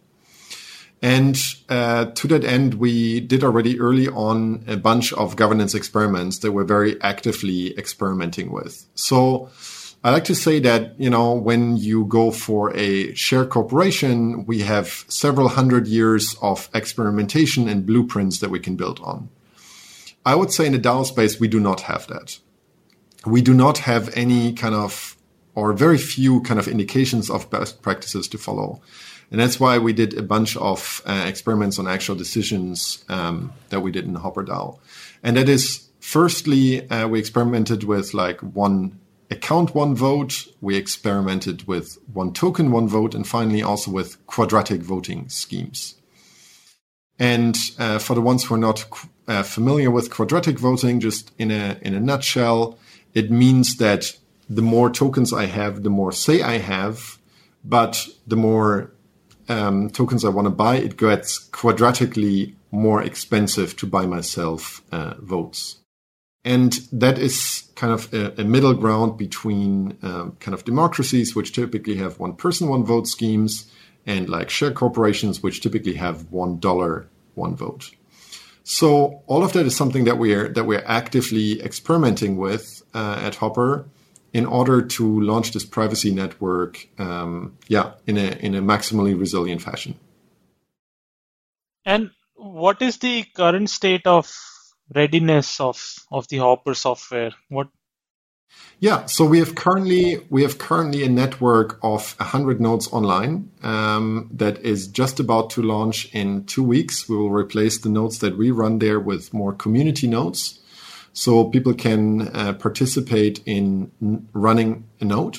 And uh, to that end, we did already early on a bunch of governance experiments that we're very actively experimenting with. So I like to say that, you know, when you go for a share corporation, we have several hundred years of experimentation and blueprints that we can build on. I would say in the DAO space, we do not have that. We do not have any kind of, or very few kind of indications of best practices to follow. And that's why we did a bunch of uh, experiments on actual decisions um, that we did in HOPR DAO. And that is, firstly, uh, we experimented with like one account one vote. We experimented with one token, one vote, and finally also with quadratic voting schemes. And uh, for the ones who are not uh, familiar with quadratic voting, just in a in a nutshell, it means that the more tokens I have, the more say I have, but the more um, tokens I want to buy, it gets quadratically more expensive to buy myself uh, votes. And that is kind of a, a middle ground between um, kind of democracies, which typically have one person, one vote schemes, and like share corporations, which typically have one dollar, one vote. So all of that is something that we're that we're actively experimenting with uh, at HOPR in order to launch this privacy network, um, yeah, in a in a maximally resilient fashion. And what is the current state of readiness of of the HOPR software? What? Yeah, so we have currently we have currently a network of hundred nodes online um, that is just about to launch in two weeks. We will replace the nodes that we run there with more community nodes, so people can uh, participate in running a node.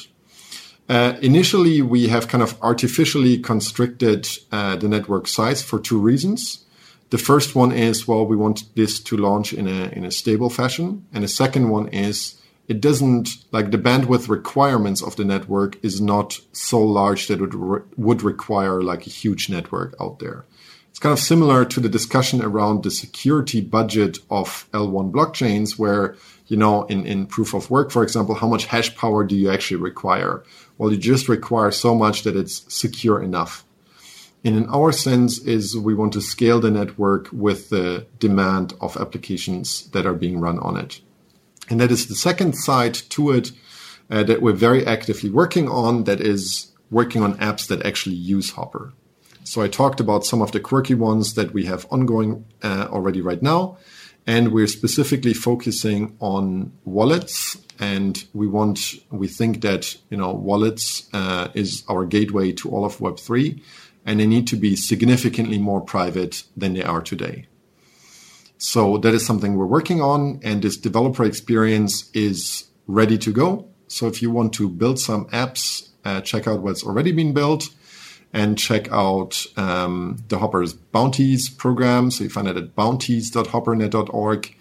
Uh, initially, we have kind of artificially constricted uh, the network size for two reasons. The first one is, well, we want this to launch in a, in a stable fashion. And the second one is, it doesn't like the bandwidth requirements of the network is not so large that it re- would require like a huge network out there. It's kind of similar to the discussion around the security budget of L1 blockchains, where, you know, in, in proof of work, for example, how much hash power do you actually require? Well, you just require so much that it's secure enough. And in our sense is we want to scale the network with the demand of applications that are being run on it. And that is the second side to it uh, that we're very actively working on that is working on apps that actually use HOPR. So I talked about some of the quirky ones that we have ongoing uh, already right now. And we're specifically focusing on wallets. And we want, we think that, you know, wallets uh, is our gateway to all of Web3 and they need to be significantly more private than they are today. So that is something we're working on, and this developer experience is ready to go. So if you want to build some apps, uh, check out what's already been built. and check out um, the HOPR's Bounties program. So you find it at bounties.hoprnet.org.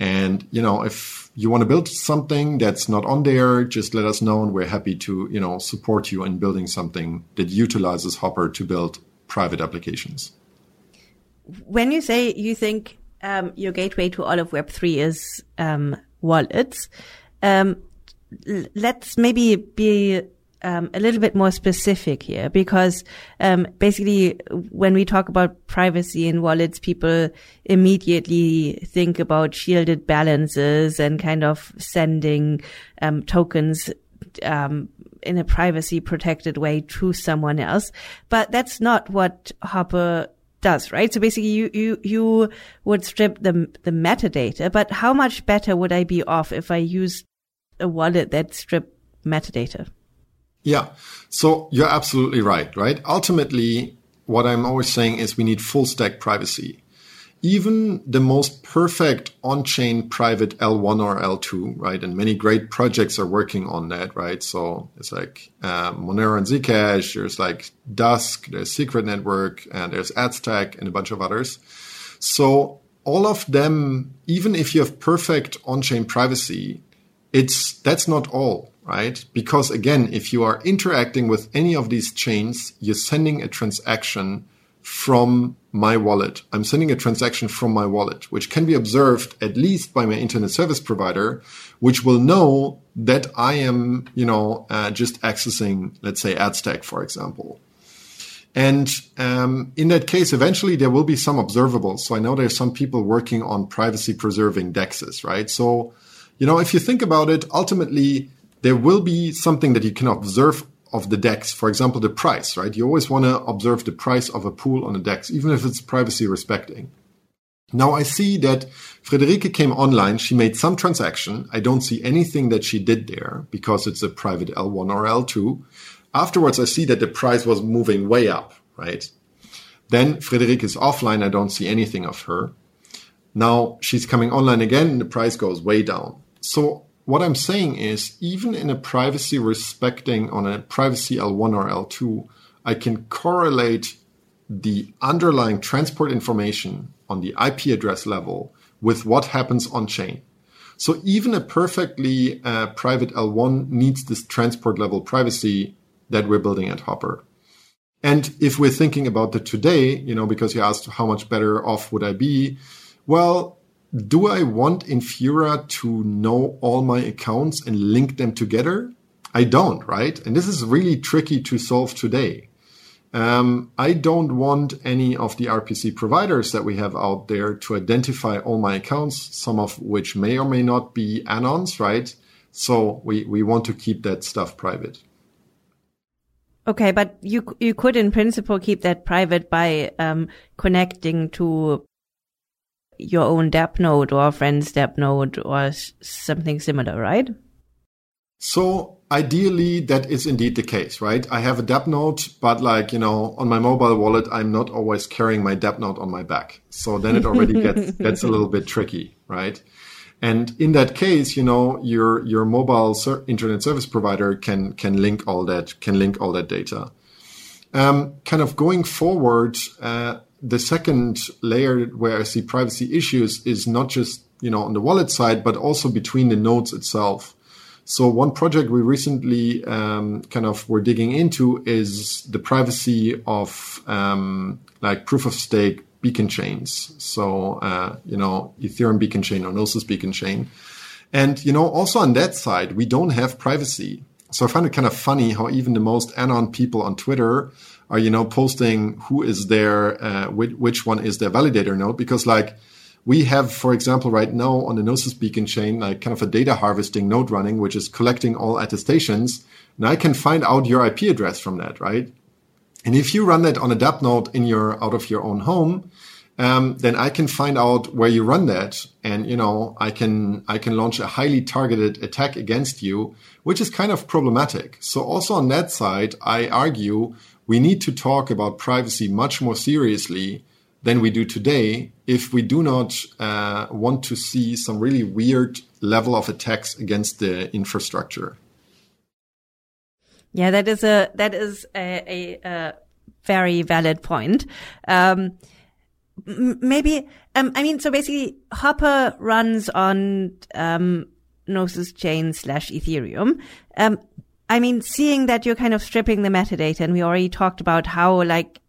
And, you know, if you want to build something that's not on there, just let us know and we're happy to, you know, support you in building something that utilizes HOPR to build private applications. When you say you think um, your gateway to all of Web3 is um, wallets, um, let's maybe be um, a little bit more specific here because um, basically when we talk about privacy in wallets, people immediately think about shielded balances and kind of sending um, tokens um, in a privacy protected way to someone else. But that's not what HOPR does, right? So basically you, you, you would strip the, the metadata, but how much better would I be off if I used a wallet that stripped metadata? Yeah. So you're absolutely right, right? Ultimately, what I'm always saying is we need full stack privacy. Even the most perfect on chain private L1 or L2, right? And many great projects are working on that, right? So it's like uh, Monero and Zcash, there's like Dusk, there's Secret Network, and there's Aztec and a bunch of others. So all of them, even if you have perfect on chain privacy, it's that's not all right? Because again, if you are interacting with any of these chains, you're sending a transaction from my wallet. I'm sending a transaction from my wallet, which can be observed at least by my internet service provider, which will know that I am, you know, uh, just accessing, let's say, Aztec, for example. And um, in that case, eventually there will be some observables. So I know there's some people working on privacy preserving dexes, right? So, you know, if you think about it, ultimately there will be something that you can observe of the DEX. For example, the price, right? You always want to observe the price of a pool on a DEX, even if it's privacy respecting. Now I see that Friederike came online. She made some transaction. I don't see anything that she did there because it's a private L1 or L2. Afterwards, I see that the price was moving way up, right? Then Friederike is offline. I don't see anything of her. Now she's coming online again and the price goes way down. So what I'm saying is, even in a privacy respecting on a privacy L1 or L2, I can correlate the underlying transport information on the IP address level with what happens on chain. So even a perfectly uh, private L1 needs this transport level privacy that we're building at HOPR. And if we're thinking about the today, you know, because you asked how much better off would I be? Well, do I want Infura to know all my accounts and link them together? I don't, right? And this is really tricky to solve today. Um, I don't want any of the RPC providers that we have out there to identify all my accounts, some of which may or may not be anons, right? So we, we want to keep that stuff private. Okay, but you you could in principle keep that private by um, connecting to your own dApp node or a friend's dApp node or something similar, right? So ideally, that is indeed the case, right? I have a dApp node, but like, you know, on my mobile wallet, I'm not always carrying my dApp node on my back. So then it already gets, gets a little bit tricky, right? And in that case, you know, your, your mobile ser- internet service provider can, can link all that, can link all that data. Um, kind of going forward, uh, the second layer where I see privacy issues is not just you know on the wallet side, but also between the nodes itself. So one project we recently um, kind of were digging into is the privacy of um, like proof of stake beacon chains. So uh, you know Ethereum beacon chain or Gnosis beacon chain, and you know also on that side we don't have privacy. So I find it kind of funny how even the most anon people on Twitter are you know posting who is their uh, which, which one is their validator node? Because like we have for example right now on the gnosis beacon chain like kind of a data harvesting node running which is collecting all attestations. And i can find out your ip address from that right? And if you run that on a dApp node in your out of your own home um, then I can find out where you run that, and you know I can I can launch a highly targeted attack against you, which is kind of problematic. So also on that side, I argue we need to talk about privacy much more seriously than we do today if we do not uh, want to see some really weird level of attacks against the infrastructure. Yeah, that is a that is a, a, a very valid point. Um, maybe, um, I mean, so basically HOPR runs on, um, Gnosis chain slash Ethereum. Um, I mean, seeing that you're kind of stripping the metadata and we already talked about how like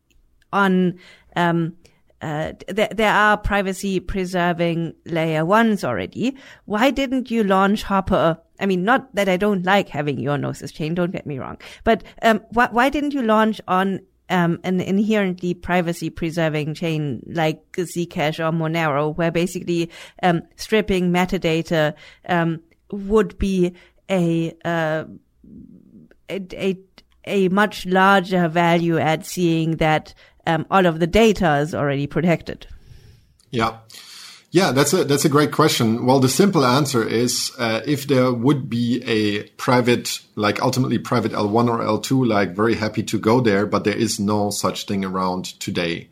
on, um, uh, there, there are privacy preserving layer ones already. Why didn't you launch HOPR? I mean, not that I don't like having your Gnosis chain, don't get me wrong, but um, why, why didn't you launch on um, an inherently privacy preserving chain like Zcash or Monero, where basically um, stripping metadata um, would be a, uh, a, a a much larger value at seeing that um, all of the data is already protected. Yeah. Yeah, that's a that's a great question. Well, the simple answer is uh, if there would be a private, like ultimately private L1 or L2, like very happy to go there, but there is no such thing around today.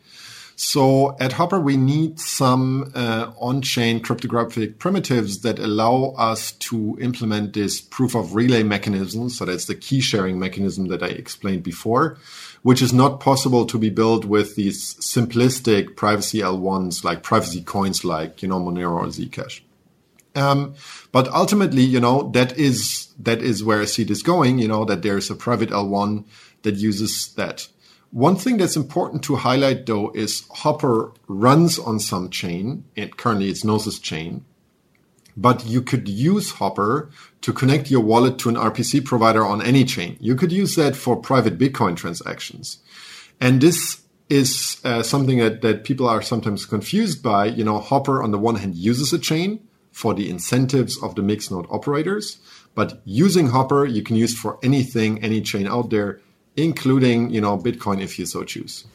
So at HOPR, we need some uh, on-chain cryptographic primitives that allow us to implement this proof of relay mechanism. So that's the key sharing mechanism that I explained before which is not possible to be built with these simplistic privacy L1s like privacy coins like, you know, Monero or Zcash. Um, but ultimately, you know, that is, that is where I see this going, you know, that there's a private L1 that uses that. One thing that's important to highlight though is HOPR runs on some chain. It currently it's Gnosis chain, but you could use HOPR to connect your wallet to an RPC provider on any chain. You could use that for private Bitcoin transactions. And this is uh, something that, that people are sometimes confused by. You know, HOPR on the one hand uses a chain for the incentives of the mixed node operators, but using HOPR, you can use for anything, any chain out there, including, you know, Bitcoin if you so choose.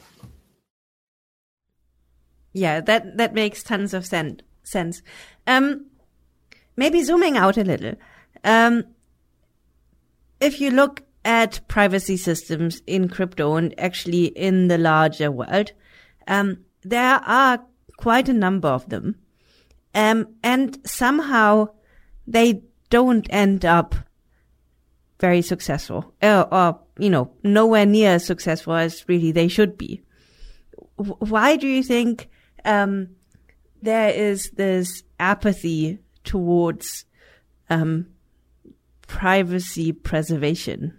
Yeah, that, that makes tons of sen- sense. Um, maybe zooming out a little. Um, if you look at privacy systems in crypto and actually in the larger world, um, there are quite a number of them. Um, and somehow they don't end up very successful uh, or, you know, nowhere near as successful as really they should be. why do you think, um, there is this apathy towards um, privacy preservation?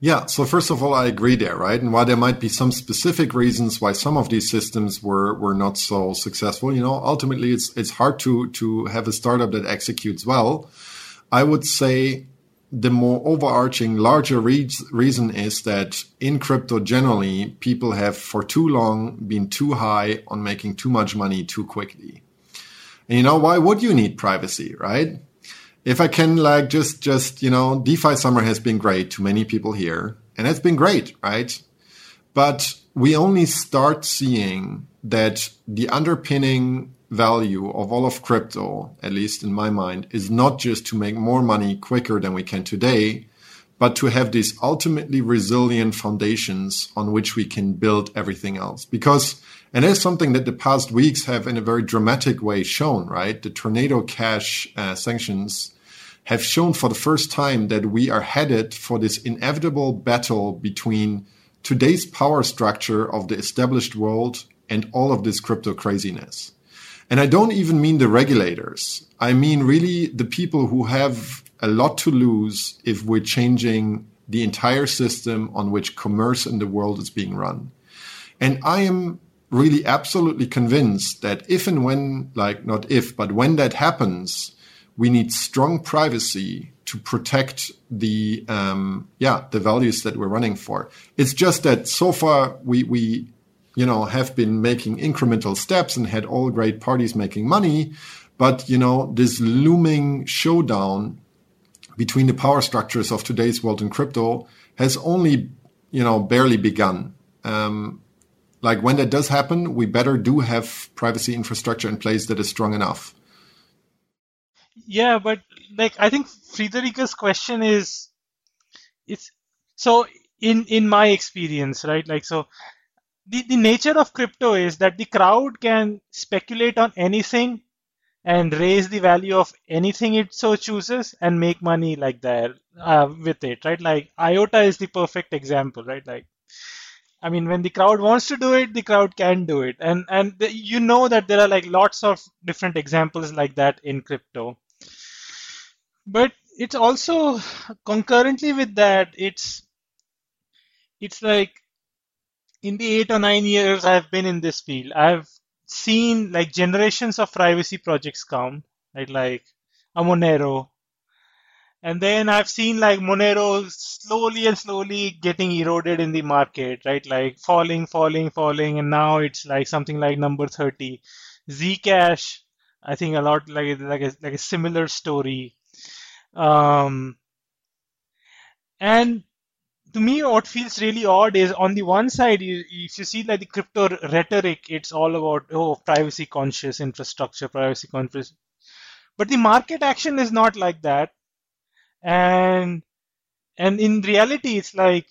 Yeah, so first of all, I agree there, right? And while there might be some specific reasons why some of these systems were were not so successful, you know, ultimately it's it's hard to to have a startup that executes well. I would say the more overarching, larger re- reason is that in crypto generally, people have for too long been too high on making too much money too quickly. And you know, why would you need privacy, right? If I can like just, just, you know, DeFi summer has been great to many people here and it's been great, right? But we only start seeing that the underpinning value of all of crypto, at least in my mind, is not just to make more money quicker than we can today, but to have these ultimately resilient foundations on which we can build everything else. Because and it's something that the past weeks have in a very dramatic way shown, right? The Tornado Cash uh, sanctions have shown for the first time that we are headed for this inevitable battle between today's power structure of the established world and all of this crypto craziness. And I don't even mean the regulators. I mean really the people who have a lot to lose if we're changing the entire system on which commerce in the world is being run. And I am really absolutely convinced that if and when, like not if, but when that happens, we need strong privacy to protect the um, yeah the values that we're running for. It's just that so far we we you know have been making incremental steps and had all great parties making money, but you know this looming showdown between the power structures of today's world and crypto has only you know barely begun. Um, like when that does happen, we better do have privacy infrastructure in place that is strong enough. Yeah, but like I think Friederike's question is it's so in in my experience, right? Like so the, the nature of crypto is that the crowd can speculate on anything and raise the value of anything it so chooses and make money like that uh, with it right? Like iota is the perfect example right? Like I mean, when the crowd wants to do it, the crowd can do it, and and the, you know that there are like lots of different examples like that in crypto. But it's also concurrently with that, it's it's like in the eight or nine years I've been in this field, I've seen like generations of privacy projects come, right? Like a Monero, and then I've seen like Monero slowly and slowly getting eroded in the market, right? Like falling, falling, falling, and now it's like something like number 30. Zcash, I think a lot like like a, like a similar story. Um, and to me, what feels really odd is on the one side, if you see like the crypto rhetoric, it's all about oh privacy conscious infrastructure, privacy conscious. But the market action is not like that and and in reality it's like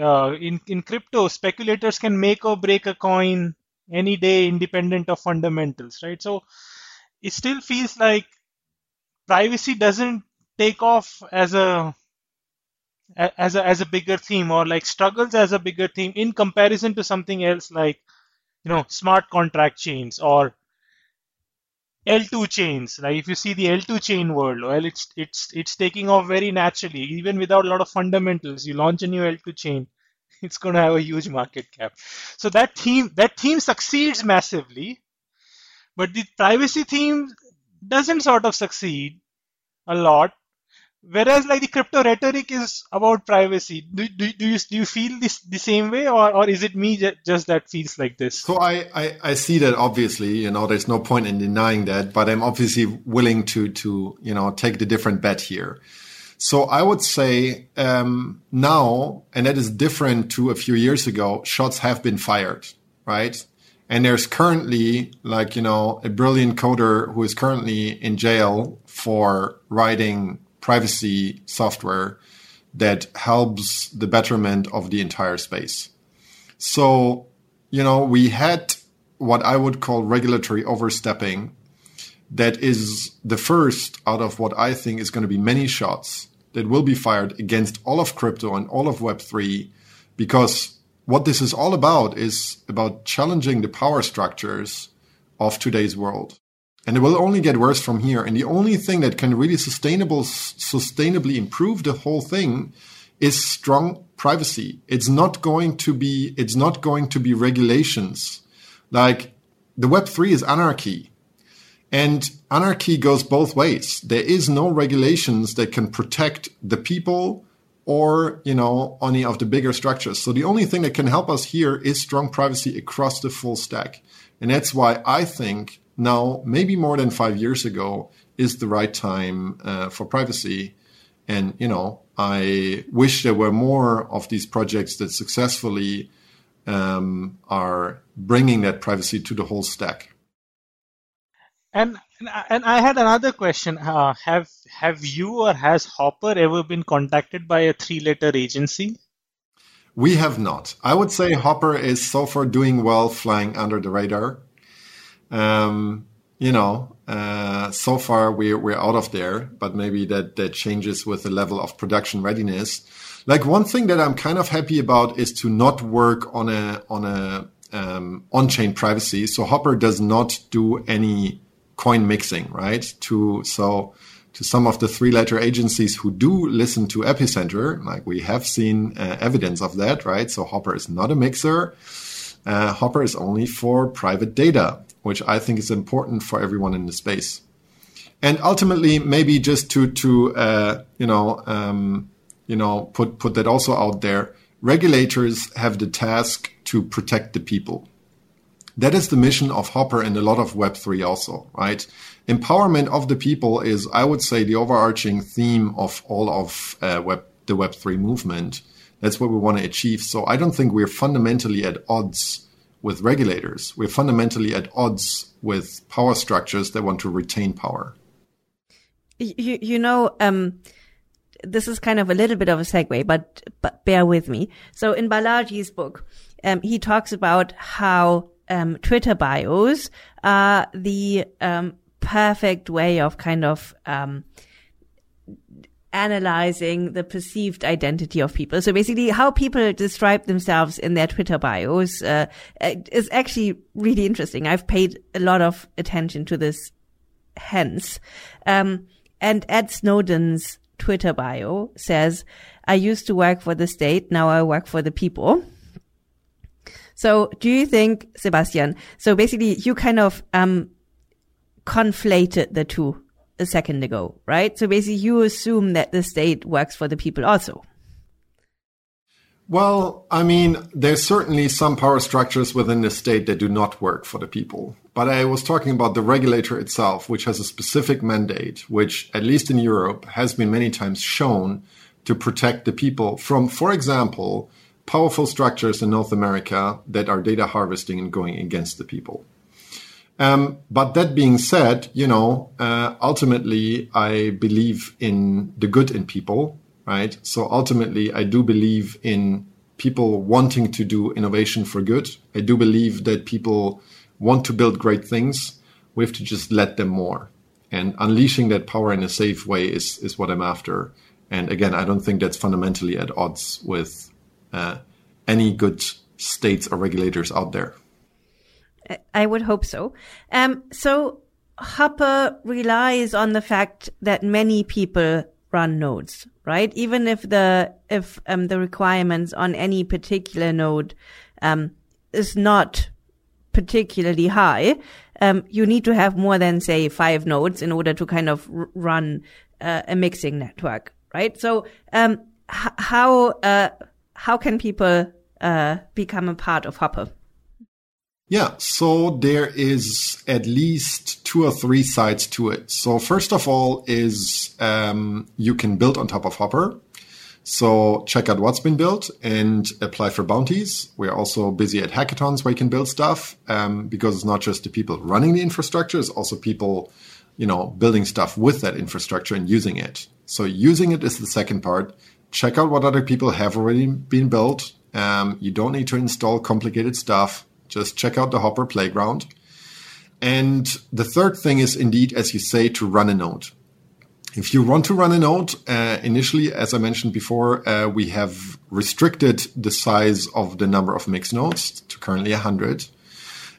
uh, in in crypto speculators can make or break a coin any day independent of fundamentals right so it still feels like privacy doesn't take off as a as a as a bigger theme or like struggles as a bigger theme in comparison to something else like you know smart contract chains or L2 chains. Like if you see the L2 chain world, well, it's it's it's taking off very naturally, even without a lot of fundamentals. You launch a new L2 chain, it's going to have a huge market cap. So that theme that theme succeeds massively, but the privacy theme doesn't sort of succeed a lot Whereas like the crypto rhetoric is about privacy. Do, do, do you do you feel this the same way, or, or is it me just that feels like this? So I, I, I see that obviously, you know, there's no point in denying that, but I'm obviously willing to to you know take the different bet here. So I would say um, now, and that is different to a few years ago. Shots have been fired, right? And there's currently like you know a brilliant coder who is currently in jail for writing privacy software that helps the betterment of the entire space. So, you know, we had what I would call regulatory overstepping that is the first out of what I think is going to be many shots that will be fired against all of crypto and all of Web3 because what this is all about is about challenging the power structures of today's world. And it will only get worse from here. And the only thing that can really sustainable, sustainably improve the whole thing is strong privacy. It's not going to be, it's not going to be regulations. Like the Web3 is anarchy. And anarchy goes both ways. There is no regulations that can protect the people or, you know, any of the bigger structures. So the only thing that can help us here is strong privacy across the full stack. And that's why I think now, maybe more than five years ago, is the right time uh, for privacy. And, you know, I wish there were more of these projects that successfully um, are bringing that privacy to the whole stack. And and I had another question. Uh, have have you or has HOPR ever been contacted by a three-letter agency? We have not. I would say HOPR is so far doing well, flying under the radar. Um, you know, uh, so far we're we're out of there, but maybe that that changes with the level of production readiness. Like one thing that I'm kind of happy about is to not work on a on a um, on-chain privacy. So HOPR does not do any coin mixing, right? To so to some of the three-letter agencies who do listen to Epicenter, like we have seen uh, evidence of that, right? So HOPR is not a mixer. Uh, HOPR is only for private data which I think is important for everyone in the space. And ultimately, maybe just to to uh, you know um, you know put put that also out there, regulators have the task to protect the people. That is the mission of HOPR and a lot of Web3 also, right? Empowerment of the people is, I would say, the overarching theme of all of uh, Web, the Web3 movement. That's what we want to achieve. So I don't think we're fundamentally at odds with regulators. We're fundamentally at odds with power structures that want to retain power. You, you know, um, this is kind of a little bit of a segue, but, but bear with me. So in Balaji's book, um, he talks about how um, Twitter bios are the um, perfect way of kind of um, analyzing the perceived identity of people. So basically how people describe themselves in their Twitter bios, uh, is actually really interesting. I've paid a lot of attention to this hence. Um, and Ed Snowden's Twitter bio says, I used to work for the state. Now I work for the people. So do you think, Sebastian, so basically you kind of, um, conflated the two a second ago, right? So basically you assume that the state works for the people also. Well, I mean, there's certainly some power structures within the state that do not work for the people. But I was talking about the regulator itself, which has a specific mandate, which, at least in Europe, has been many times shown to protect the people from, for example, powerful structures in North America that are data harvesting and going against the people. Um, but that being said, you know, uh, ultimately, I believe in the good in people, right? So ultimately, I do believe in people wanting to do innovation for good. I do believe that people want to build great things. We have to just let them more. And unleashing that power in a safe way is, is what I'm after. And again, I don't think that's fundamentally at odds with uh, any good states or regulators out there. I would hope so. Um, so HOPR relies on the fact that many people run nodes, right? Even if the if um, the requirements on any particular node um, is not particularly high, um, you need to have more than say five nodes in order to kind of r- run uh, a mixing network, right? So um, h- how uh, how can people uh, become a part of HOPR? Yeah, so there is at least two or three sides to it. So first of all is um, you can build on top of HOPR. So check out what's been built and apply for bounties. We're also busy at hackathons where you can build stuff um, because it's not just the people running the infrastructure, it's also people, you know, building stuff with that infrastructure and using it. So using it is the second part. Check out what other people have already been built. Um, you don't need to install complicated stuff just check out the HOPR Playground. And the third thing is indeed, as you say, to run a node. If you want to run a node, uh, initially, as I mentioned before, uh, we have restricted the size of the number of mixed nodes to currently 100.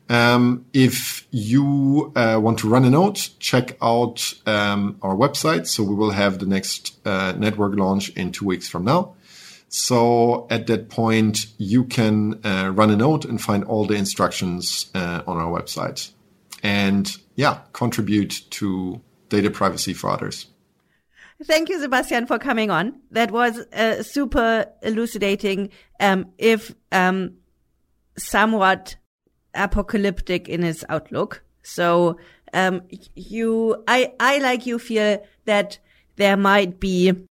Um, if you uh, want to run a node, check out um, our website. So we will have the next uh, network launch in two weeks from now. So at that point, you can uh, run a node and find all the instructions uh, on our website. And yeah, contribute to data privacy for others. Thank you, Sebastian, for coming on. That was uh, super elucidating, um, if um, somewhat apocalyptic in its outlook. So um, you, I, I like you feel that there might be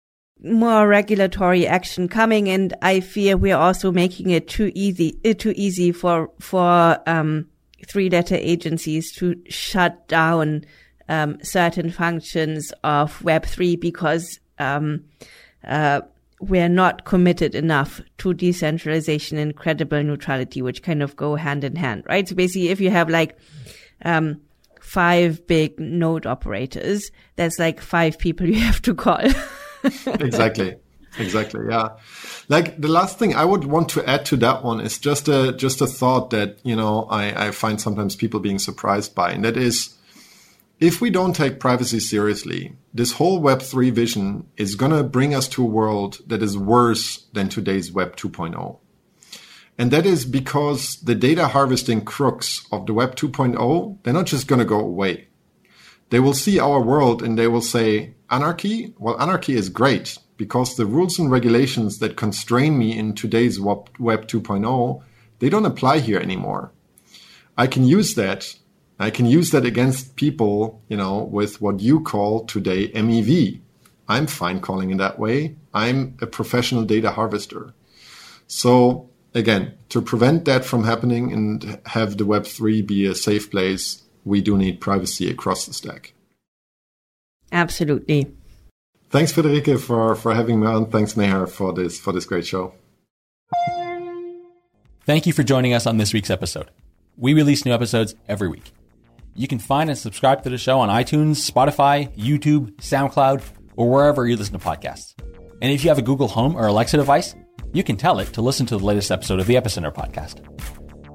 more regulatory action coming and I fear we're also making it too easy, uh, too easy for, for, um, three letter agencies to shut down, um, certain functions of Web3 because, um, uh, we're not committed enough to decentralization and credible neutrality, which kind of go hand in hand, right? So basically, if you have like, um, five big node operators, that's like five people you have to call. exactly. Exactly. Yeah. Like the last thing I would want to add to that one is just a just a thought that, you know, I, I find sometimes people being surprised by. And that is if we don't take privacy seriously, this whole Web3 vision is going to bring us to a world that is worse than today's Web 2.0. And that is because the data harvesting crooks of the Web 2.0, they're not just going to go away. They will see our world and they will say, anarchy? Well, anarchy is great because the rules and regulations that constrain me in today's Web 2.0, they don't apply here anymore. I can use that. I can use that against people, you know, with what you call today MEV. I'm fine calling it that way. I'm a professional data harvester. So again, to prevent that from happening and have the Web3 be a safe place, we do need privacy across the stack. Absolutely. Thanks, Friederike, for, for having me on. Thanks, Meher, for this for this great show. Thank you for joining us on this week's episode. We release new episodes every week. You can find and subscribe to the show on iTunes, Spotify, YouTube, SoundCloud, or wherever you listen to podcasts. And if you have a Google Home or Alexa device, you can tell it to listen to the latest episode of the Epicenter podcast.